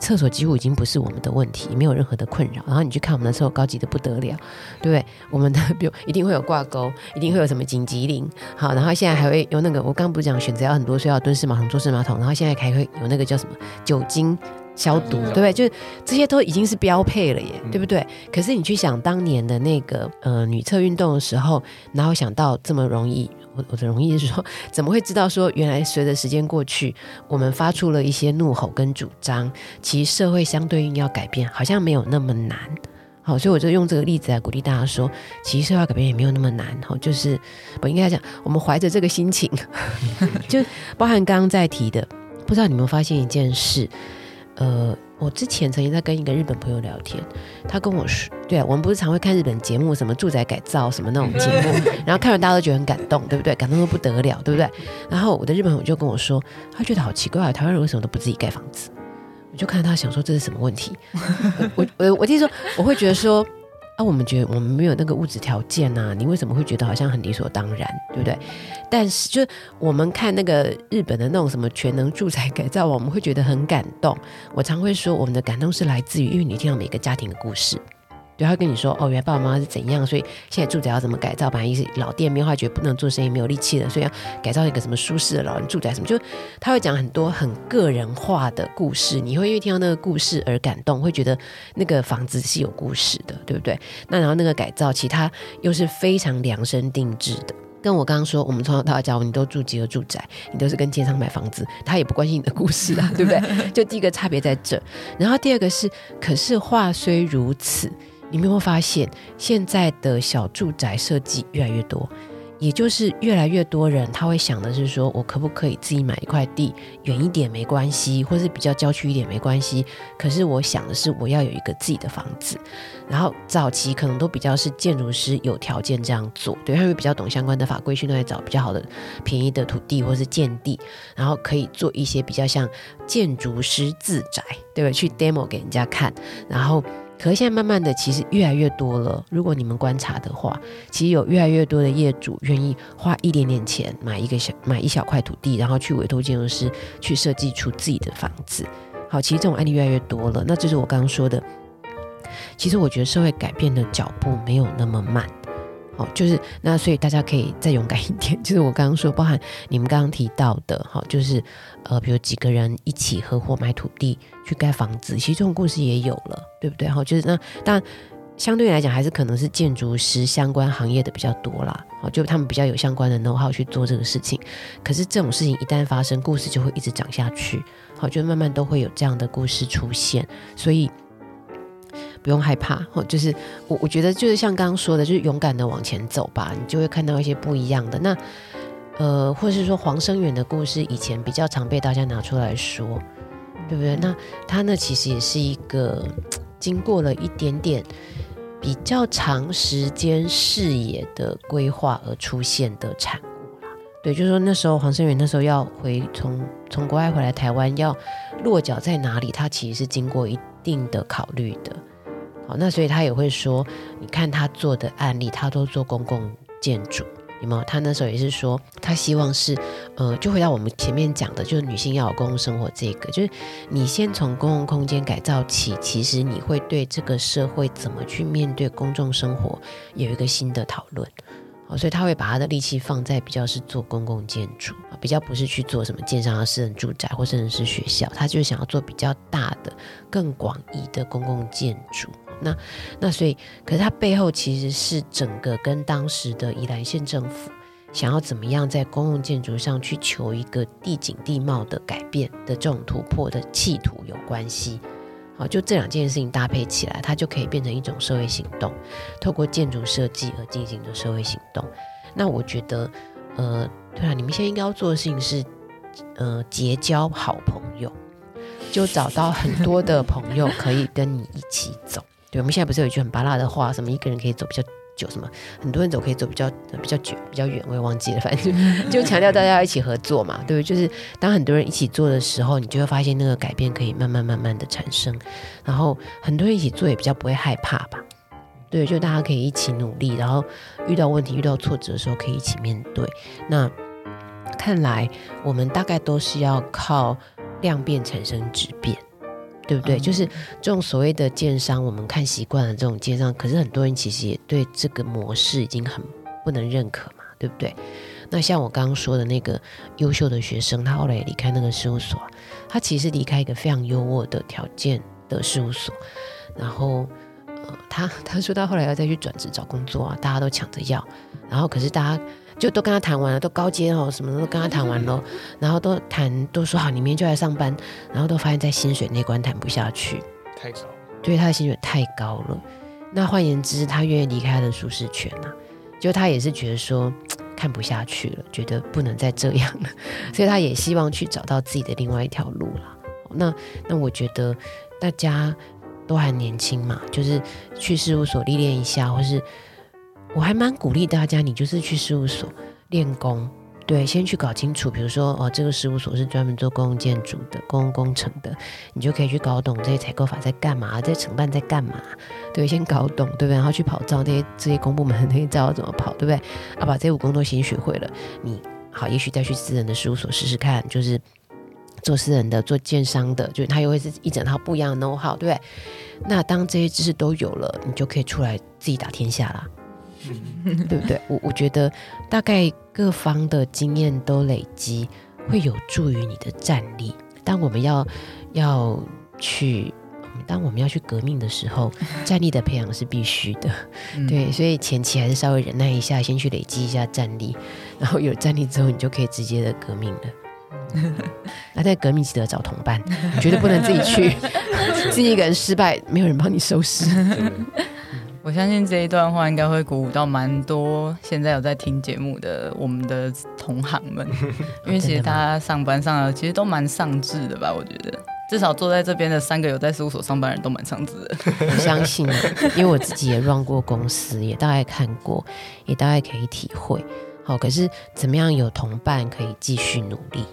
Speaker 1: 厕所几乎已经不是我们的问题，没有任何的困扰。然后你去看我们的厕所，高级的不得了，对不对？我们的比如一定会有挂钩，一定会有什么紧急铃，好，然后现在还会有那个，我刚刚不是讲选择要很多，所以要蹲式马桶、坐式马桶，然后现在还会有那个叫什么酒精。消毒，对不对？就是这些都已经是标配了耶，对不对？可是你去想当年的那个呃女厕运动的时候，然后想到这么容易，我我的容易是说，怎么会知道说原来随着时间过去，我们发出了一些怒吼跟主张，其实社会相对应要改变，好像没有那么难。好，所以我就用这个例子来鼓励大家说，其实社会改变也没有那么难。好，就是我应该讲，我们怀着这个心情，就包含刚刚在提的，不知道你们发现一件事。呃，我之前曾经在跟一个日本朋友聊天，他跟我说，对啊，我们不是常会看日本节目，什么住宅改造什么那种节目，然后看完大家都觉得很感动，对不对？感动的不得了，对不对？然后我的日本朋友就跟我说，他觉得好奇怪，台湾人为什么都不自己盖房子？我就看他想说这是什么问题？我我我听说我会觉得说。那、我们觉得我们没有那个物质条件呐、啊，你为什么会觉得好像很理所当然，对不对？但是就我们看那个日本的那种什么全能住宅改造，我们会觉得很感动。我常会说，我们的感动是来自于，因为你听到每个家庭的故事。对，他跟你说，哦，原来爸爸妈妈是怎样，所以现在住宅要怎么改造？本来一是老店面，后来觉得不能做生意，没有力气了，所以要改造一个什么舒适的老人住宅什么。就他会讲很多很个人化的故事，你会因为听到那个故事而感动，会觉得那个房子是有故事的，对不对？那然后那个改造，其他又是非常量身定制的。跟我刚刚说，我们从小到大，你都住集合住宅，你都是跟建商买房子，他也不关心你的故事啊，对不对？就第一个差别在这，然后第二个是，可是话虽如此。你们有没有发现，现在的小住宅设计越来越多，也就是越来越多人他会想的是说，我可不可以自己买一块地，远一点没关系，或是比较郊区一点没关系。可是我想的是，我要有一个自己的房子。然后早期可能都比较是建筑师有条件这样做，对，他会比较懂相关的法规，去那里找比较好的便宜的土地或是建地，然后可以做一些比较像建筑师自宅，对不对？去 demo 给人家看，然后。可是现在慢慢的，其实越来越多了。如果你们观察的话，其实有越来越多的业主愿意花一点点钱买一个小买一小块土地，然后去委托建筑师去设计出自己的房子。好，其实这种案例越来越多了。那这是我刚刚说的。其实我觉得社会改变的脚步没有那么慢。就是那所以大家可以再勇敢一点。就是我刚刚说，包含你们刚刚提到的，好，就是呃，比如几个人一起合伙买土地。去盖房子，其实这种故事也有了，对不对？好，就是那当然相对来讲，还是可能是建筑师相关行业的比较多啦。好，就他们比较有相关的 know how 去做这个事情。可是这种事情一旦发生，故事就会一直讲下去。好，就慢慢都会有这样的故事出现，所以不用害怕。好，就是我我觉得就是像刚刚说的，就是勇敢的往前走吧，你就会看到一些不一样的。那呃，或者是说黄生远的故事，以前比较常被大家拿出来说。对不对？那他呢？其实也是一个经过了一点点比较长时间视野的规划而出现的产物啦。对，就是说那时候黄生远那时候要回从从国外回来台湾，要落脚在哪里？他其实是经过一定的考虑的。好，那所以他也会说，你看他做的案例，他都做公共建筑。有没有？他那时候也是说，他希望是，呃，就回到我们前面讲的，就是女性要有公共生活这个，就是你先从公共空间改造起，其实你会对这个社会怎么去面对公众生活有一个新的讨论。哦，所以他会把他的力气放在比较是做公共建筑啊，比较不是去做什么建商的私人住宅或甚至是学校，他就想要做比较大的、更广义的公共建筑。那那所以，可是他背后其实是整个跟当时的宜兰县政府想要怎么样在公共建筑上去求一个地景地貌的改变的这种突破的企图有关系。啊，就这两件事情搭配起来，它就可以变成一种社会行动，透过建筑设计而进行的社会行动。那我觉得，呃，对啊，你们现在应该要做的事情是，呃，结交好朋友，就找到很多的朋友可以跟你一起走。对，我们现在不是有一句很巴拉的话，什么一个人可以走比较久，什么很多人走可以走比较比较久、比较远，我也忘记了，反正就 就强调大家要一起合作嘛，对不对？就是当很多人一起做的时候，你就会发现那个改变可以慢慢慢慢的产生，然后很多人一起做也比较不会害怕吧？对，就大家可以一起努力，然后遇到问题、遇到挫折的时候可以一起面对。那看来我们大概都是要靠量变产生质变。对不对？嗯、就是这种所谓的建商，我们看习惯了这种建商，可是很多人其实也对这个模式已经很不能认可嘛，对不对？那像我刚刚说的那个优秀的学生，他后来也离开那个事务所，他其实离开一个非常优渥的条件的事务所，然后呃，他他说他后来要再去转职找工作啊，大家都抢着要，然后可是大家。就都跟他谈完了，都高阶哦，什么都跟他谈完了，然后都谈都说好，你明天就来上班，然后都发现在薪水那关谈不下去，
Speaker 5: 太高，
Speaker 1: 对他的薪水太高了。那换言之，他愿意离开他的舒适圈啊，就他也是觉得说看不下去了，觉得不能再这样了，所以他也希望去找到自己的另外一条路了。那那我觉得大家都还年轻嘛，就是去事务所历练一下，或是。我还蛮鼓励大家，你就是去事务所练功，对，先去搞清楚，比如说哦，这个事务所是专门做公共建筑的、公共工程的，你就可以去搞懂这些采购法在干嘛，这些承办在干嘛，对，先搞懂，对不对？然后去跑照，这些这些公部门那些照要怎么跑，对不对？啊，把这些武功都先学会了，你好，也许再去私人的事务所试试看，就是做私人的、做建商的，就他又会是一整套不一样的 know how，对不对？那当这些知识都有了，你就可以出来自己打天下啦。对不对？我我觉得大概各方的经验都累积，会有助于你的战力。当我们要要去，当我们要去革命的时候，战力的培养是必须的。对，所以前期还是稍微忍耐一下，先去累积一下战力，然后有战力之后，你就可以直接的革命了。那在革命记得找同伴，绝对不能自己去，自己一个人失败，没有人帮你收拾。
Speaker 4: 我相信这一段话应该会鼓舞到蛮多现在有在听节目的我们的同行们，因为其实大家上班上的其实都蛮上智的吧？我觉得至少坐在这边的三个有在事务所上班的人都蛮上智的。
Speaker 1: 我相信，因为我自己也 run 过公司，也大概看过，也大概可以体会。好，可是怎么样有同伴可以继续努力？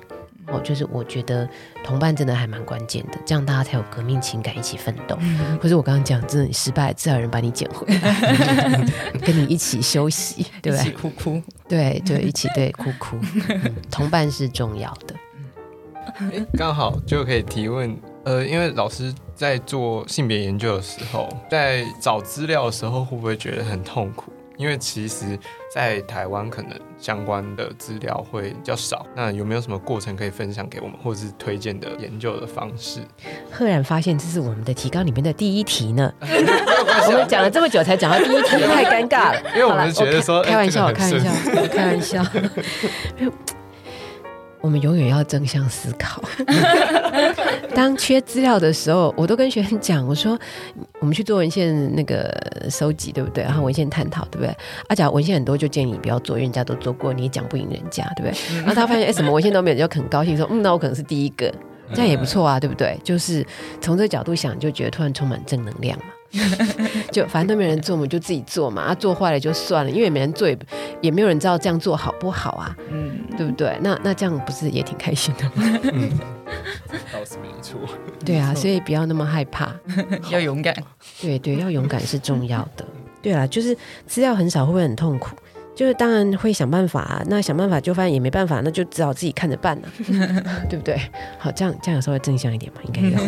Speaker 1: 哦，就是我觉得同伴真的还蛮关键的，这样大家才有革命情感，一起奋斗。嗯、可是我刚刚讲，真的你失败，自然有人把你捡回来，跟你一起休息，对吧？一起
Speaker 4: 哭哭，
Speaker 1: 对，就一起对哭哭、嗯。同伴是重要的。
Speaker 5: 刚好就可以提问，呃，因为老师在做性别研究的时候，在找资料的时候，会不会觉得很痛苦？因为其实，在台湾可能相关的资料会比较少。那有没有什么过程可以分享给我们，或者是推荐的研究的方式？
Speaker 1: 赫然发现这是我们的提纲里面的第一题呢。我们讲了这么久才讲到第一题，太尴尬了。
Speaker 5: 因为我们觉得说，
Speaker 1: 开玩笑，开玩笑，开玩笑。我们永远要正向思考。当缺资料的时候，我都跟学生讲，我说我们去做文献那个收集，对不对？然后文献探讨，对不对？啊，假如文献很多，就建议你不要做，因为人家都做过，你也讲不赢人家，对不对？然后他发现哎，什么文献都没有，就很高兴说，嗯，那我可能是第一个，这样也不错啊，对不对？就是从这个角度想，就觉得突然充满正能量嘛。就反正都没人做，我们就自己做嘛。啊，做坏了就算了，因为没人做也，也没有人知道这样做好不好啊。嗯，对不对？那那这样不是也挺开心的吗？嗯，
Speaker 5: 倒是没错。
Speaker 1: 对啊，所以不要那么害怕，
Speaker 4: 要勇敢。
Speaker 1: 对对，要勇敢是重要的。对啊，就是资料很少会不会很痛苦？就是当然会想办法啊，那想办法就发现也没办法，那就只好自己看着办了，对不对？好，这样这样有稍微正向一点嘛，应该要。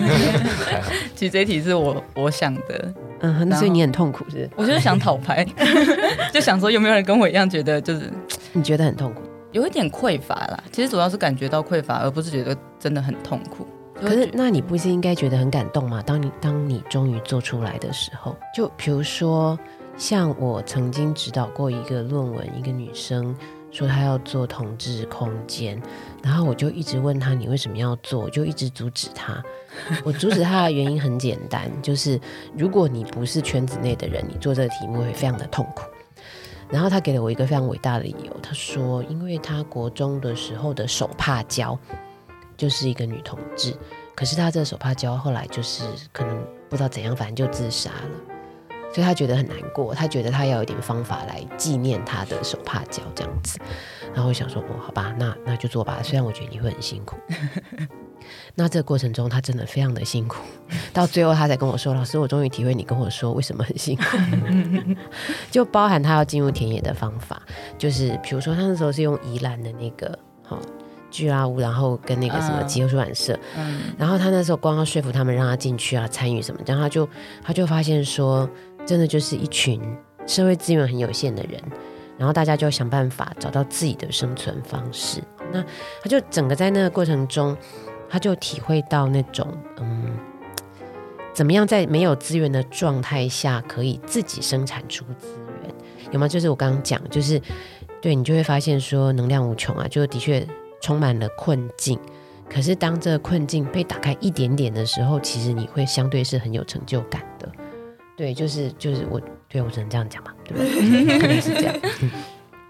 Speaker 4: 其实这一题是我我想的，
Speaker 1: 嗯，那所以你很痛苦是不是？
Speaker 4: 我就是想讨拍，就想说有没有人跟我一样觉得就是
Speaker 1: 你觉得很痛苦，
Speaker 4: 有一点匮乏啦。其实主要是感觉到匮乏，而不是觉得真的很痛苦。
Speaker 1: 可是那你不是应该觉得很感动吗？当你当你终于做出来的时候，就比如说像我曾经指导过一个论文，一个女生说她要做同志空间，然后我就一直问她你为什么要做，我就一直阻止她。我阻止她的原因很简单，就是如果你不是圈子内的人，你做这个题目会非常的痛苦。然后她给了我一个非常伟大的理由，她说，因为她国中的时候的手帕胶就是一个女同志，可是她这个手帕胶后来就是可能不知道怎样，反正就自杀了。所以他觉得很难过，他觉得他要有点方法来纪念他的手帕胶这样子，然后我想说，哦，好吧，那那就做吧。虽然我觉得你会很辛苦，那这个过程中他真的非常的辛苦，到最后他才跟我说，老师，我终于体会你跟我说为什么很辛苦，就包含他要进入田野的方法，就是比如说他那时候是用宜兰的那个好居拉屋，然后跟那个什么集合出版社，嗯，然后他那时候光要说服他们让他进去啊，参与什么，然后他就他就发现说。真的就是一群社会资源很有限的人，然后大家就想办法找到自己的生存方式。那他就整个在那个过程中，他就体会到那种嗯，怎么样在没有资源的状态下可以自己生产出资源？有吗？就是我刚刚讲，就是对你就会发现说能量无穷啊，就的确充满了困境。可是当这个困境被打开一点点的时候，其实你会相对是很有成就感的。对，就是就是我，对我只能这样讲嘛，对不对？可能是这样。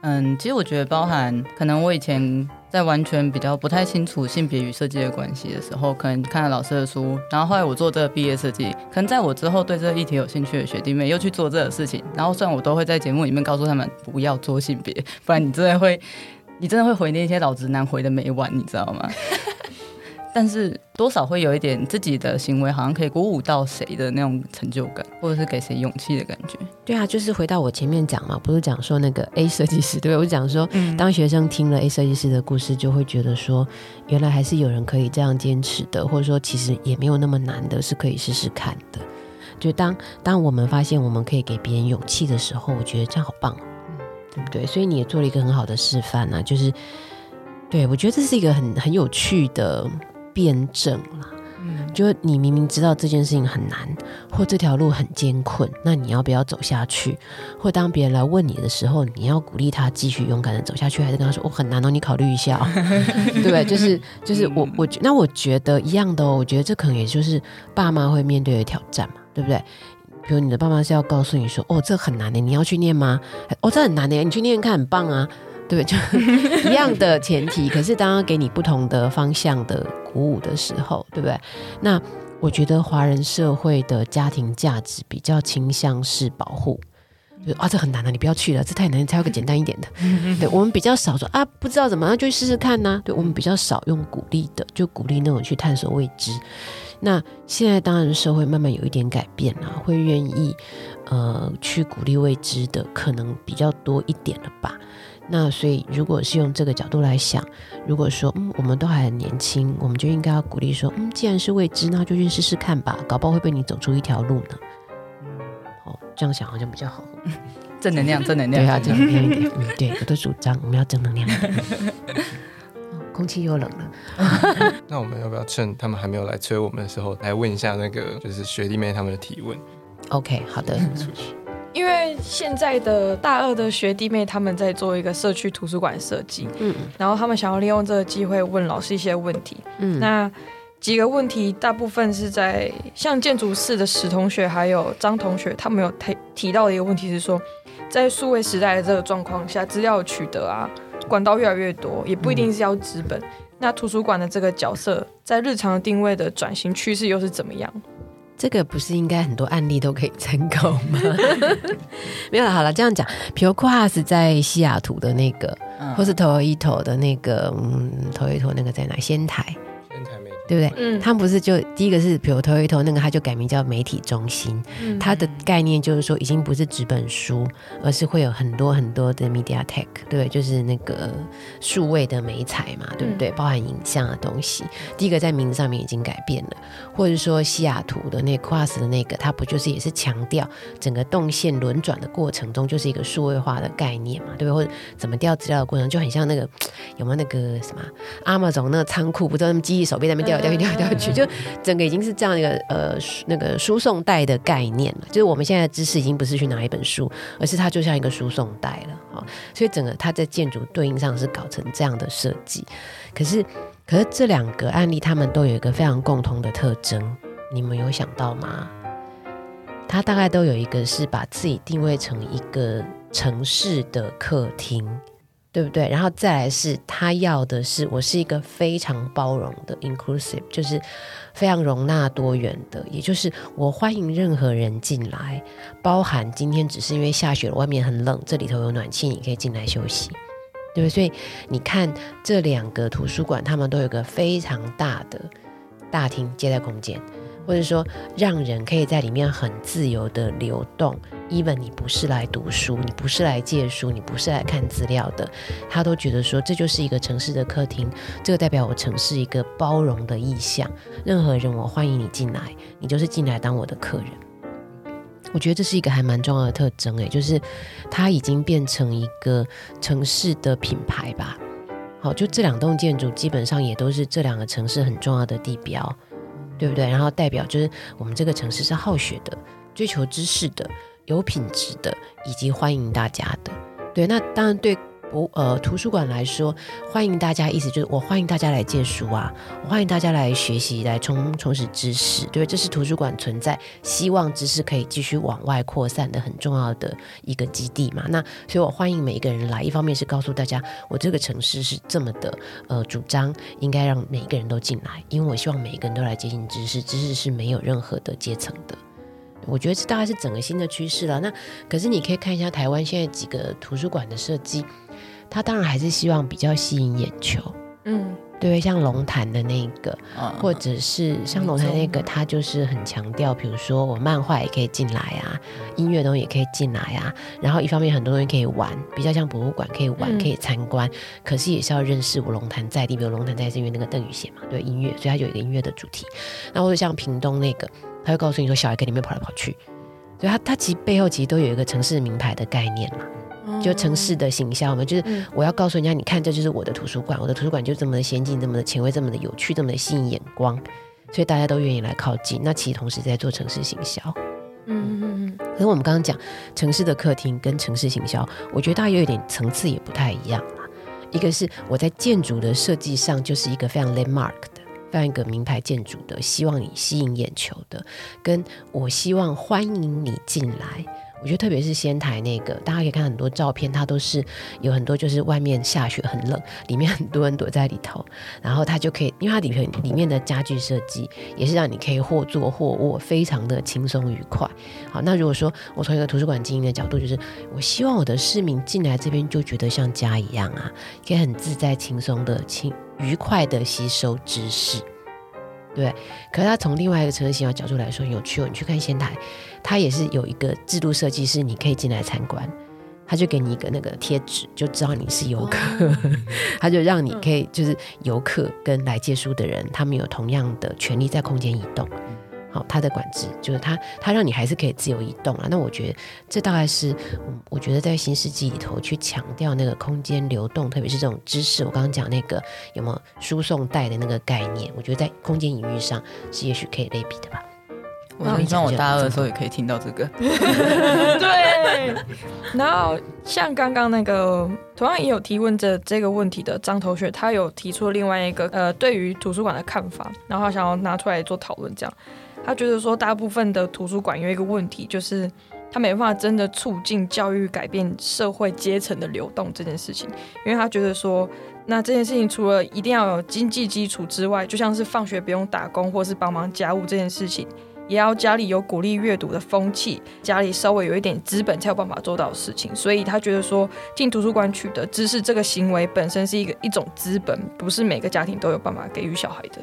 Speaker 4: 嗯，其实我觉得包含可能我以前在完全比较不太清楚性别与设计的关系的时候，可能看了老师的书，然后后来我做这个毕业设计，可能在我之后对这个议题有兴趣的学弟妹又去做这个事情，然后虽然我都会在节目里面告诉他们不要做性别，不然你真的会，你真的会回那些老直男回的没完，你知道吗？但是多少会有一点自己的行为，好像可以鼓舞到谁的那种成就感，或者是给谁勇气的感觉。
Speaker 1: 对啊，就是回到我前面讲嘛，不是讲说那个 A 设计师，对，我讲说，当学生听了 A 设计师的故事，就会觉得说，原来还是有人可以这样坚持的，或者说其实也没有那么难的，是可以试试看的。就当当我们发现我们可以给别人勇气的时候，我觉得这样好棒，嗯，对不对？所以你也做了一个很好的示范啊，就是，对，我觉得这是一个很很有趣的。辩证了，嗯，就你明明知道这件事情很难，或这条路很艰困，那你要不要走下去？或当别人来问你的时候，你要鼓励他继续勇敢的走下去，还是跟他说：“我、哦、很难哦，你考虑一下、哦，对不对？”就是就是我我那我觉得一样的哦，我觉得这可能也就是爸妈会面对的挑战嘛，对不对？比如你的爸妈是要告诉你说：“哦，这很难的，你要去念吗？哦，这很难的，你去念念看，很棒啊。”对，就 一样的前提，可是当他给你不同的方向的鼓舞的时候，对不对？那我觉得华人社会的家庭价值比较倾向是保护，就啊，这很难的，你不要去了，这太难，你才有个简单一点的。对，我们比较少说啊，不知道怎么样就去试试看呢、啊。对，我们比较少用鼓励的，就鼓励那种去探索未知。那现在当然社会慢慢有一点改变了，会愿意呃去鼓励未知的，可能比较多一点了吧。那所以，如果是用这个角度来想，如果说嗯，我们都还很年轻，我们就应该要鼓励说，嗯，既然是未知，那就去试试看吧，搞不好会被你走出一条路呢。嗯，哦，这样想好像比较好，
Speaker 4: 正能量，正能量，
Speaker 1: 对啊，正能量一点。嗯，对，我的主张，我们要正能量。哦，空气又冷了。
Speaker 5: 那我们要不要趁他们还没有来催我们的时候，来问一下那个就是学弟妹他们的提问
Speaker 1: ？OK，好的。
Speaker 6: 因为现在的大二的学弟妹他们在做一个社区图书馆设计，嗯，然后他们想要利用这个机会问老师一些问题，嗯，那几个问题大部分是在像建筑室的史同学还有张同学，他们有提提到的一个问题是说，在数位时代的这个状况下，资料取得啊，管道越来越多，也不一定是要纸本，嗯，那图书馆的这个角色在日常定位的转型趋势又是怎么样？
Speaker 1: 这个不是应该很多案例都可以参考吗？没有了，好了，这样讲，比如 Class 在西雅图的那个，嗯、或是头一头的那个，嗯，头一头那个在哪？仙台，对不对？嗯，他们不是就第一个是比如 Toyota 那个，他就改名叫媒体中心，嗯，它的概念就是说已经不是纸本书，而是会有很多很多的 media tech，对，就是那个数位的媒材嘛，对不对？嗯，包含影像的东西。第一个在名字上面已经改变了，或者说西雅图的那 Quas 的那个，它不就是也是强调整个动线轮转的过程中就是一个数位化的概念嘛，对不对？或者怎么调资料的过程就很像那个有没有那个什么 Amazon 那个仓库，不知道那么机器手臂在那边调。掉掉掉去，就整个已经是这样一个呃那个输送带的概念了。就是我们现在的知识已经不是去拿一本书，而是它就像一个输送带了啊。所以整个它在建筑对应上是搞成这样的设计。可是，可是这两个案例，他们都有一个非常共同的特征，你们有想到吗？它大概都有一个是把自己定位成一个城市的客厅。对不对？然后再来是他要的是，我是一个非常包容的 inclusive，就是非常容纳多元的，也就是我欢迎任何人进来，包含今天只是因为下雪了，外面很冷，这里头有暖气，你可以进来休息，对不对？所以你看这两个图书馆，他们都有个非常大的大厅接待空间。或者说，让人可以在里面很自由的流动。even 你不是来读书，你不是来借书，你不是来看资料的，他都觉得说，这就是一个城市的客厅。这个代表我城市一个包容的意象。任何人，我欢迎你进来，你就是进来当我的客人。我觉得这是一个还蛮重要的特征，诶，就是它已经变成一个城市的品牌吧。好，就这两栋建筑基本上也都是这两个城市很重要的地标。对不对？然后代表就是我们这个城市是好学的、追求知识的、有品质的，以及欢迎大家的。对，那当然对博呃图书馆来说，欢迎大家意思就是我欢迎大家来借书啊，欢迎大家来学习、来充充实知识。对，这是图书馆存在，希望知识可以继续往外扩散的很重要的一个基地嘛。那所以我欢迎每一个人来，一方面是告诉大家，我这个城市是这么的呃主张，应该让每一个人都进来，因为我希望每一个人都来接近知识，知识是没有任何的阶层的。我觉得这大概是整个新的趋势了。那可是你可以看一下台湾现在几个图书馆的设计。他当然还是希望比较吸引眼球，嗯，对，像龙潭的那个，嗯、或者是像龙潭那个，他就是很强调，比如说我漫画也可以进来啊，音乐东西也可以进来啊，然后一方面很多东西可以玩，比较像博物馆可以玩，可以参观，嗯、可是也是要认识我龙潭在地，比如龙潭在地是因为那个邓宇贤嘛，对音乐，所以他有一个音乐的主题。那或者像屏东那个，他会告诉你说小孩可以里面跑来跑去，所以他他其实背后其实都有一个城市名牌的概念嘛。就城市的形象嘛，就是我要告诉人家，你看，这就是我的图书馆，我的图书馆就这么的先进，这么的前卫，这么的有趣，这么的吸引眼光，所以大家都愿意来靠近。那其实同时在做城市行销，嗯嗯嗯。可是我们刚刚讲城市的客厅跟城市行销，我觉得大家有一点层次也不太一样啦。一个是我在建筑的设计上就是一个非常 landmark 的，办一个名牌建筑的，希望你吸引眼球的，跟我希望欢迎你进来。我觉得特别是仙台那个，大家可以看很多照片，它都是有很多就是外面下雪很冷，里面很多人躲在里头，然后它就可以，因为它里面里面的家具设计也是让你可以或坐或卧，非常的轻松愉快。好，那如果说我从一个图书馆经营的角度，就是我希望我的市民进来这边就觉得像家一样啊，可以很自在、轻松的、轻愉快的吸收知识。对，可是他从另外一个城市行销角度来说，有趣哦。你去看仙台，它也是有一个制度设计，是你可以进来参观，他就给你一个那个贴纸，就知道你是游客，他就让你可以就是游客跟来借书的人，他们有同样的权利在空间移动。好，他的管制就是他，他让你还是可以自由移动啊。那我觉得这大概是，我觉得在新世纪里头去强调那个空间流动，特别是这种知识。我刚刚讲那个有没有输送带的那个概念？我觉得在空间隐喻上是也许可以类比的吧。
Speaker 4: 我希望我大二的时候也可以听到这个。
Speaker 6: 对。然后像刚刚那个同样也有提问着这个问题的张同学，他有提出了另外一个呃对于图书馆的看法，然后他想要拿出来做讨论，这样。他觉得说，大部分的图书馆有一个问题，就是他没办法真的促进教育改变社会阶层的流动这件事情。因为他觉得说，那这件事情除了一定要有经济基础之外，就像是放学不用打工或是帮忙家务这件事情，也要家里有鼓励阅读的风气，家里稍微有一点资本才有办法做到的事情。所以他觉得说，进图书馆取得知识这个行为本身是一个一种资本，不是每个家庭都有办法给予小孩的。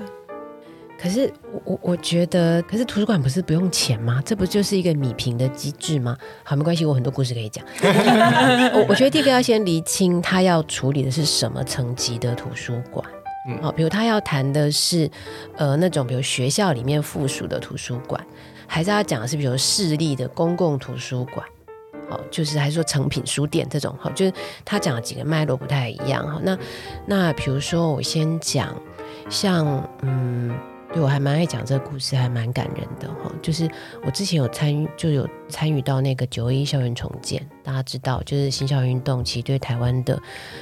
Speaker 1: 可是我我我觉得，可是图书馆不是不用钱吗？这不就是一个米平的机制吗？好，没关系，我很多故事可以讲。我我觉得第一个要先厘清，他要处理的是什么层级的图书馆。嗯，好，比如他要谈的是，呃，那种比如学校里面附属的图书馆，还是要讲的是比如市立的公共图书馆？好，就是还是说成品书店这种，好，就是他讲的几个脉络不太一样。哈，那那比如说我先讲，像嗯。对，我还蛮爱讲这个故事，还蛮感人的哈。就是我之前有参与，就有参与到那个九一校园重建，大家知道，就是新校运动其实对台湾的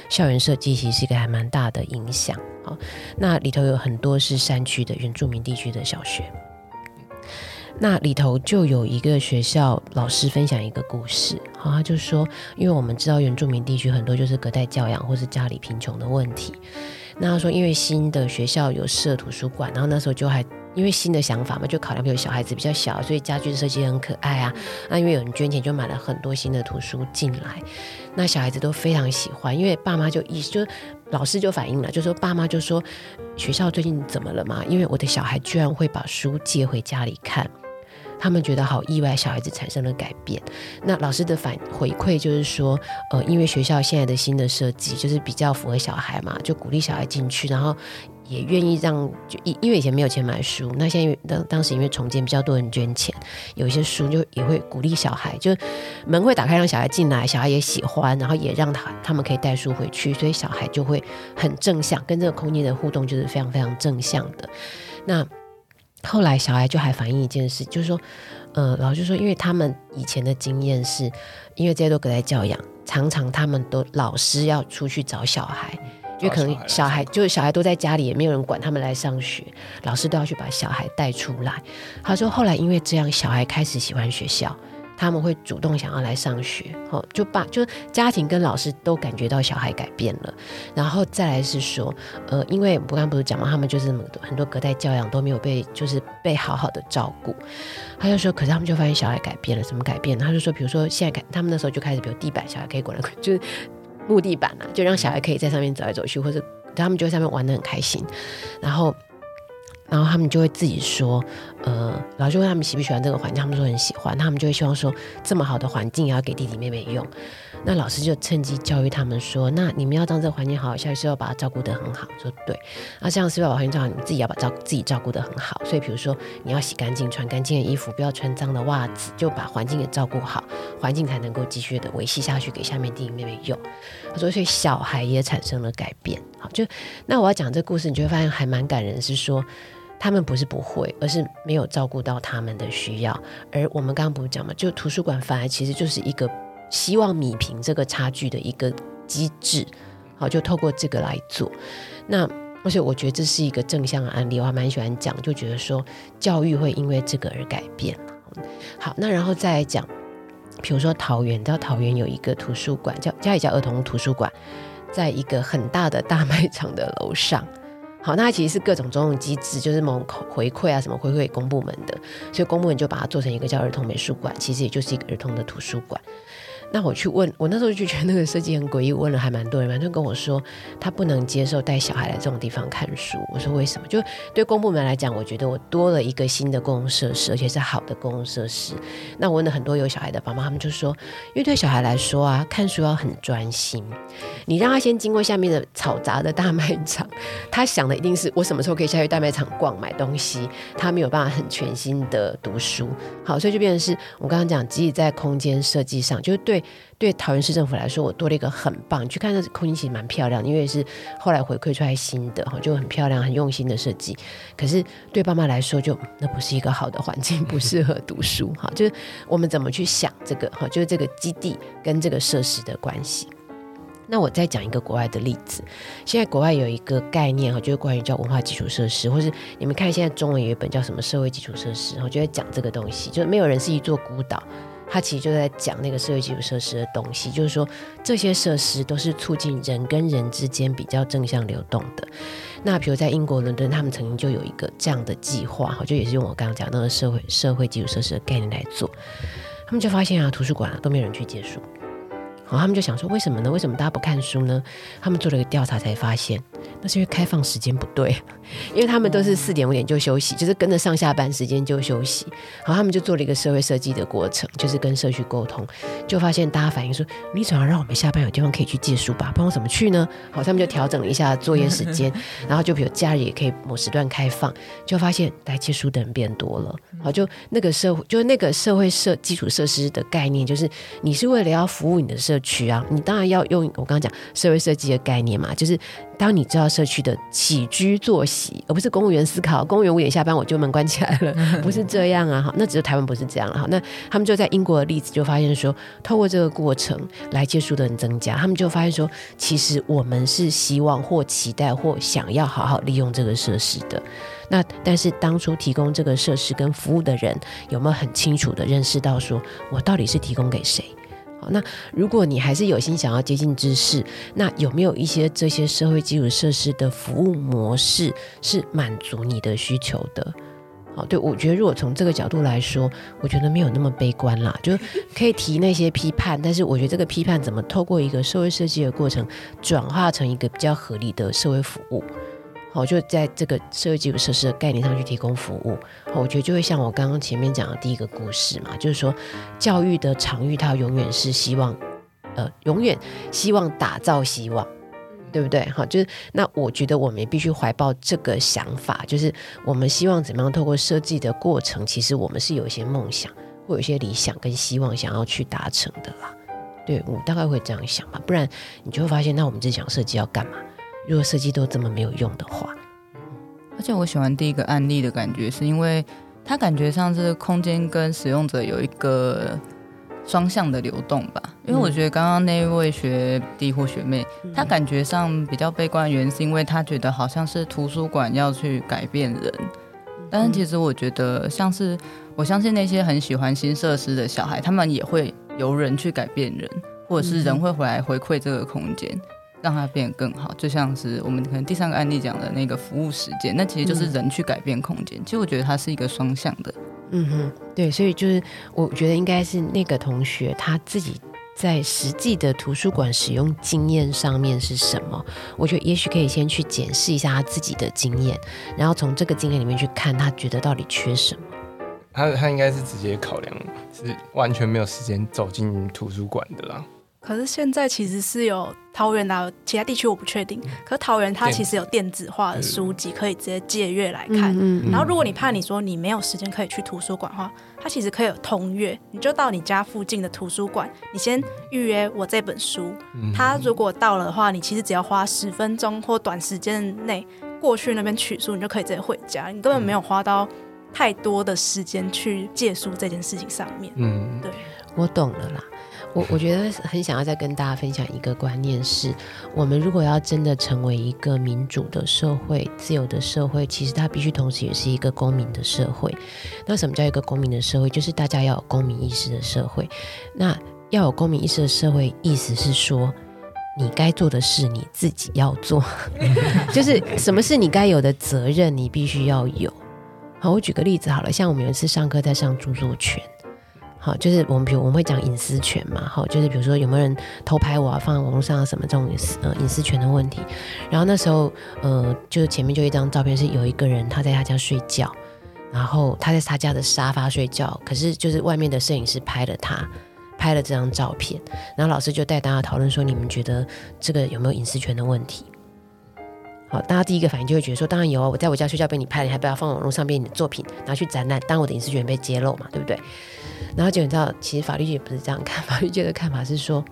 Speaker 1: 校园设计其实是一个还蛮大的影响。好，那里头有很多是山区的原住民地区的小学，那里头就有一个学校老师分享一个故事，好，他就说，因为我们知道原住民地区很多就是隔代教养或是家里贫穷的问题。那他说，因为新的学校有设图书馆，然后那时候就还因为新的想法嘛，就考量比如小孩子比较小，所以家具设计很可爱啊。那因为有人捐钱，就买了很多新的图书进来，那小孩子都非常喜欢。因为爸妈就意思就老师就反映了，就说爸妈就说学校最近怎么了嘛？因为我的小孩居然会把书借回家里看。他们觉得好意外，小孩子产生了改变。那老师的反回馈就是说，呃，因为学校现在的新的设计就是比较符合小孩嘛，就鼓励小孩进去，然后也愿意让就因因为以前没有钱买书，那现在当当时因为重建比较多人捐钱，有一些书就也会鼓励小孩，就门会打开让小孩进来，小孩也喜欢，然后也让他他们可以带书回去，所以小孩就会很正向，跟这个空间的互动就是非常非常正向的。那。后来小孩就还反映一件事，就是说，呃，老师就说，因为他们以前的经验是，因为这些都隔代教养，常常他们都老师要出去找小孩，因为可能小孩就是小孩都在家里，也没有人管他们来上学，老师都要去把小孩带出来。他说后来因为这样，小孩开始喜欢学校。他们会主动想要来上学，哦，就把就家庭跟老师都感觉到小孩改变了，然后再来是说，呃，因为我刚刚不是讲嘛，他们就是很多隔代教养都没有被就是被好好的照顾，他就说，可是他们就发现小孩改变了，怎么改变？他就说，比如说现在改他们那时候就开始，比如地板小孩可以滚来滚，就是木地板啊，就让小孩可以在上面走来走去，或者他们就在上面玩得很开心，然后。然后他们就会自己说，呃，老师问他们喜不喜欢这个环境，他们说很喜欢，他们就会希望说，这么好的环境也要给弟弟妹妹用。那老师就趁机教育他们说：“那你们要让这个环境好，下一次要把它照顾得很好。”说对。那这样是不是把环境照顾好？你们自己要把照自己照顾得很好。所以比如说你要洗干净，穿干净的衣服，不要穿脏的袜子，就把环境给照顾好，环境才能够继续的维系下去，给下面弟弟妹妹用。他说，所以小孩也产生了改变。好，就那我要讲这个故事，你就会发现还蛮感人，是说他们不是不会，而是没有照顾到他们的需要。而我们刚刚不是讲嘛，就图书馆反而其实就是一个。希望弭平这个差距的一个机制，好，就透过这个来做。那而且我觉得这是一个正向的案例，我还蛮喜欢讲，就觉得说教育会因为这个而改变。好，那然后再来讲，比如说桃园，你知道桃园有一个图书馆，叫家里叫儿童图书馆，在一个很大的大卖场的楼上。好，那它其实是各种种种机制，就是某种回馈啊，什么回馈公部门的，所以公部门就把它做成一个叫儿童美术馆，其实也就是一个儿童的图书馆。那我去问，我那时候就觉得那个设计很诡异，问了还蛮多人，反正跟我说他不能接受带小孩来这种地方看书。我说为什么？就对公部门来讲，我觉得我多了一个新的公共设施，而且是好的公共设施。那我问了很多有小孩的爸妈，他们就说，因为对小孩来说啊，看书要很专心，你让他先经过下面的嘈杂的大卖场，他想的一定是我什么时候可以下去大卖场逛买东西，他没有办法很全心的读书。好，所以就变成是我刚刚讲，即使在空间设计上，就是对。对桃园市政府来说，我多了一个很棒。你去看那空间其实蛮漂亮，因为是后来回馈出来新的哈，就很漂亮、很用心的设计。可是对爸妈来说就，那不是一个好的环境，不适合读书哈。就是我们怎么去想这个哈，就是这个基地跟这个设施的关系。那我再讲一个国外的例子，现在国外有一个概念哈，就是关于叫文化基础设施，或是你们看现在中文有一本叫什么社会基础设施，我就在讲这个东西，就是没有人是一座孤岛。他其实就在讲那个社会基础设施的东西，就是说这些设施都是促进人跟人之间比较正向流动的。那比如在英国伦敦，他们曾经就有一个这样的计划，哈，就也是用我刚刚讲那个社会社会基础设施的概念来做。他们就发现啊，图书馆啊都没有人去借书，好，他们就想说，为什么呢？为什么大家不看书呢？他们做了一个调查，才发现那是因为开放时间不对，因为他们都是四点五点就休息，就是跟着上下班时间就休息。然后，他们就做了一个社会设计的过程，就是跟社区沟通，就发现大家反映说，你总要让我们下班有地方可以去借书吧？不然我怎么去呢？好，他们就调整了一下作业时间，然后就比如假日也可以某时段开放，就发现来借书的人变多了。好，就那个社会，就那个社会设基础设施的概念，就是你是为了要服务你的社。社区啊，你当然要用我刚刚讲社会设计的概念嘛，就是当你知道社区的起居作息，而不是公务员思考，公务员五点下班我就门关起来了，不是这样啊。哈，那只是台湾不是这样了。好，那他们就在英国的例子就发现说，透过这个过程来接触的人增加，他们就发现说，其实我们是希望或期待或想要好好利用这个设施的。那但是当初提供这个设施跟服务的人有没有很清楚的认识到说，我到底是提供给谁？好那如果你还是有心想要接近知识，那有没有一些这些社会基础设施的服务模式是满足你的需求的？好，对，我觉得如果从这个角度来说，我觉得没有那么悲观啦，就可以提那些批判，但是我觉得这个批判怎么透过一个社会设计的过程，转化成一个比较合理的社会服务。好，就在这个社会基础设施的概念上去提供服务。好，我觉得就会像我刚刚前面讲的第一个故事嘛，就是说教育的场域，它永远是希望，呃，永远希望打造希望，对不对？好，就是那我觉得我们也必须怀抱这个想法，就是我们希望怎么样透过设计的过程，其实我们是有一些梦想，或有一些理想跟希望想要去达成的啦。对，我大概会这样想吧，不然你就会发现，那我们这想设计要干嘛？如果设计都这么没有用的话，
Speaker 4: 而且我喜欢第一个案例的感觉，是因为它感觉上是空间跟使用者有一个双向的流动吧。因为我觉得刚刚那位学弟或学妹，他感觉上比较悲观的原因，是因为他觉得好像是图书馆要去改变人，但是其实我觉得，像是我相信那些很喜欢新设施的小孩，他们也会由人去改变人，或者是人会回来回馈这个空间。让它变得更好，就像是我们可能第三个案例讲的那个服务实践，那其实就是人去改变空间。嗯、其实我觉得它是一个双向的。
Speaker 1: 嗯哼，对，所以就是我觉得应该是那个同学他自己在实际的图书馆使用经验上面是什么？我觉得也许可以先去检视一下他自己的经验，然后从这个经验里面去看他觉得到底缺什么。
Speaker 5: 他他应该是直接考量是完全没有时间走进图书馆的啦。
Speaker 3: 可是现在其实是有桃园啊，其他地区我不确定。可是桃园它其实有电子化的书籍，可以直接借阅来看。嗯嗯、然后如果你怕你说你没有时间可以去图书馆的话，它其实可以有通阅，你就到你家附近的图书馆，你先预约我这本书。它如果到了的话，你其实只要花十分钟或短时间内过去那边取书，你就可以直接回家，你根本没有花到太多的时间去借书这件事情上面。嗯，对，
Speaker 1: 我懂了啦。我我觉得很想要再跟大家分享一个观念是，我们如果要真的成为一个民主的社会、自由的社会，其实它必须同时也是一个公民的社会。那什么叫一个公民的社会？就是大家要有公民意识的社会。那要有公民意识的社会，意思是说，你该做的事你自己要做，就是什么是你该有的责任，你必须要有。好，我举个例子好了，像我们有一次上课在上著作权。好，就是我们比如我们会讲隐私权嘛，好，就是比如说有没有人偷拍我啊，放在网络上啊什么这种隐私呃隐私权的问题。然后那时候呃，就是前面就一张照片，是有一个人他在他家睡觉，然后他在他家的沙发睡觉，可是就是外面的摄影师拍了他，拍了这张照片，然后老师就带大家讨论说，你们觉得这个有没有隐私权的问题？好，大家第一个反应就会觉得说，当然有啊，我在我家睡觉被你拍了，你还不要放网络上，面你的作品拿去展览，当我的隐私权被揭露嘛，对不对？然后就你知道，其实法律界也不是这样看，法律界的看法是说，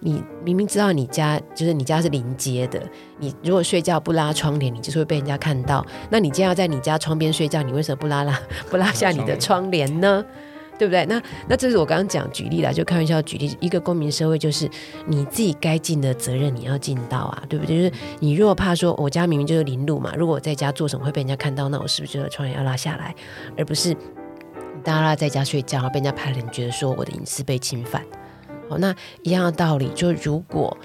Speaker 1: 你明明知道你家就是你家是临街的，你如果睡觉不拉窗帘，你就是会被人家看到。那你既然要在你家窗边睡觉，你为什么不拉拉不拉下你的窗帘呢？对不对？那那这是我刚刚讲举例啦，就开玩笑举例，一个公民社会就是你自己该尽的责任你要尽到啊，对不对？就是你如果怕说我家明明就是临路嘛，如果我在家做什么会被人家看到，那我是不是就窗帘要拉下来，而不是？大家在家睡觉，被人家拍了，你觉得说我的隐私被侵犯？好，那一样的道理，就如果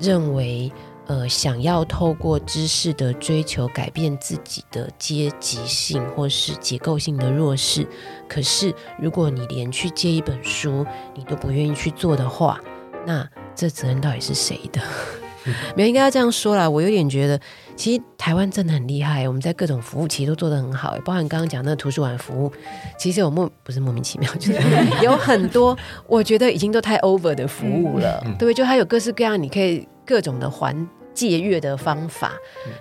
Speaker 1: 认为呃想要透过知识的追求改变自己的阶级性或是结构性的弱势，可是如果你连去借一本书你都不愿意去做的话，那这责任到底是谁的？没有应该要这样说啦。我有点觉得，其实台湾真的很厉害，我们在各种服务其实都做得很好，包含刚刚讲那个图书馆服务，其实有莫不是莫名其妙，就是 有很多我觉得已经都太 over 的服务了，对不对？就它有各式各样，你可以各种的还借阅的方法，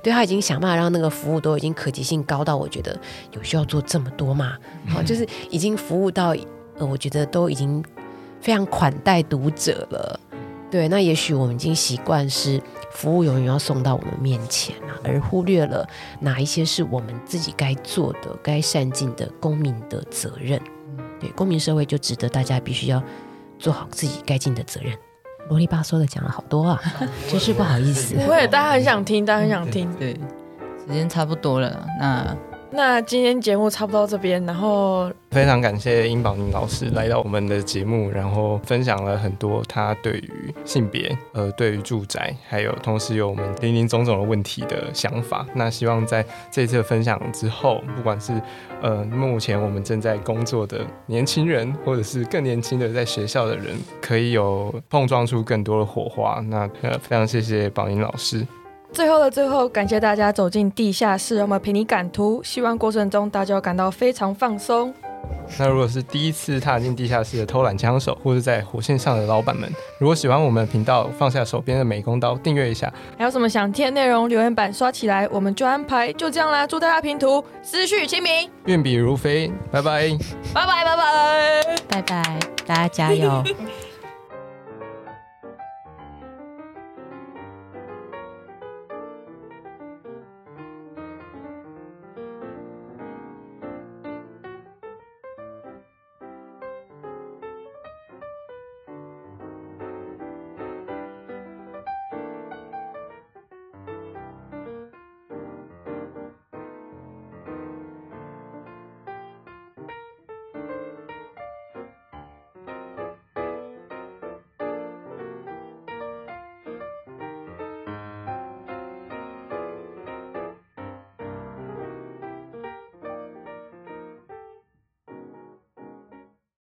Speaker 1: 对，他已经想办法让那个服务都已经可及性高到，我觉得有需要做这么多吗？好，就是已经服务到呃，我觉得都已经非常款待读者了。对，那也许我们已经习惯是服务永远要送到我们面前啊，而忽略了哪一些是我们自己该做的、该善尽的公民的责任。对，公民社会就值得大家必须要做好自己该尽的责任。啰里吧嗦的讲了好多啊，真是不好意思。
Speaker 6: 不会，大家很想听，大家很想听。
Speaker 4: 对，时间差不多了，那。
Speaker 6: 那今天节目差不多这边，然后
Speaker 5: 非常感谢殷宝宁老师来到我们的节目，然后分享了很多他对于性别、呃，对于住宅，还有同时有我们林林总总的问题的想法。那希望在这次分享之后，不管是呃目前我们正在工作的年轻人，或者是更年轻的在学校的人，可以有碰撞出更多的火花。那呃非常谢谢宝宁老师。
Speaker 6: 最后的最后，感谢大家走进地下室，我们陪你赶图。希望过程中大家感到非常放松。
Speaker 5: 那如果是第一次踏进地下室的偷懒枪手，或是在火线上的老板们，如果喜欢我们的频道，放下手边的美工刀，订阅一下。
Speaker 6: 还有什么想听的内容，留言板刷起来，我们就安排。就这样啦，祝大家平图，思绪清明，
Speaker 5: 运笔如飞，拜拜，
Speaker 6: 拜拜拜拜
Speaker 1: 拜拜，大家加油。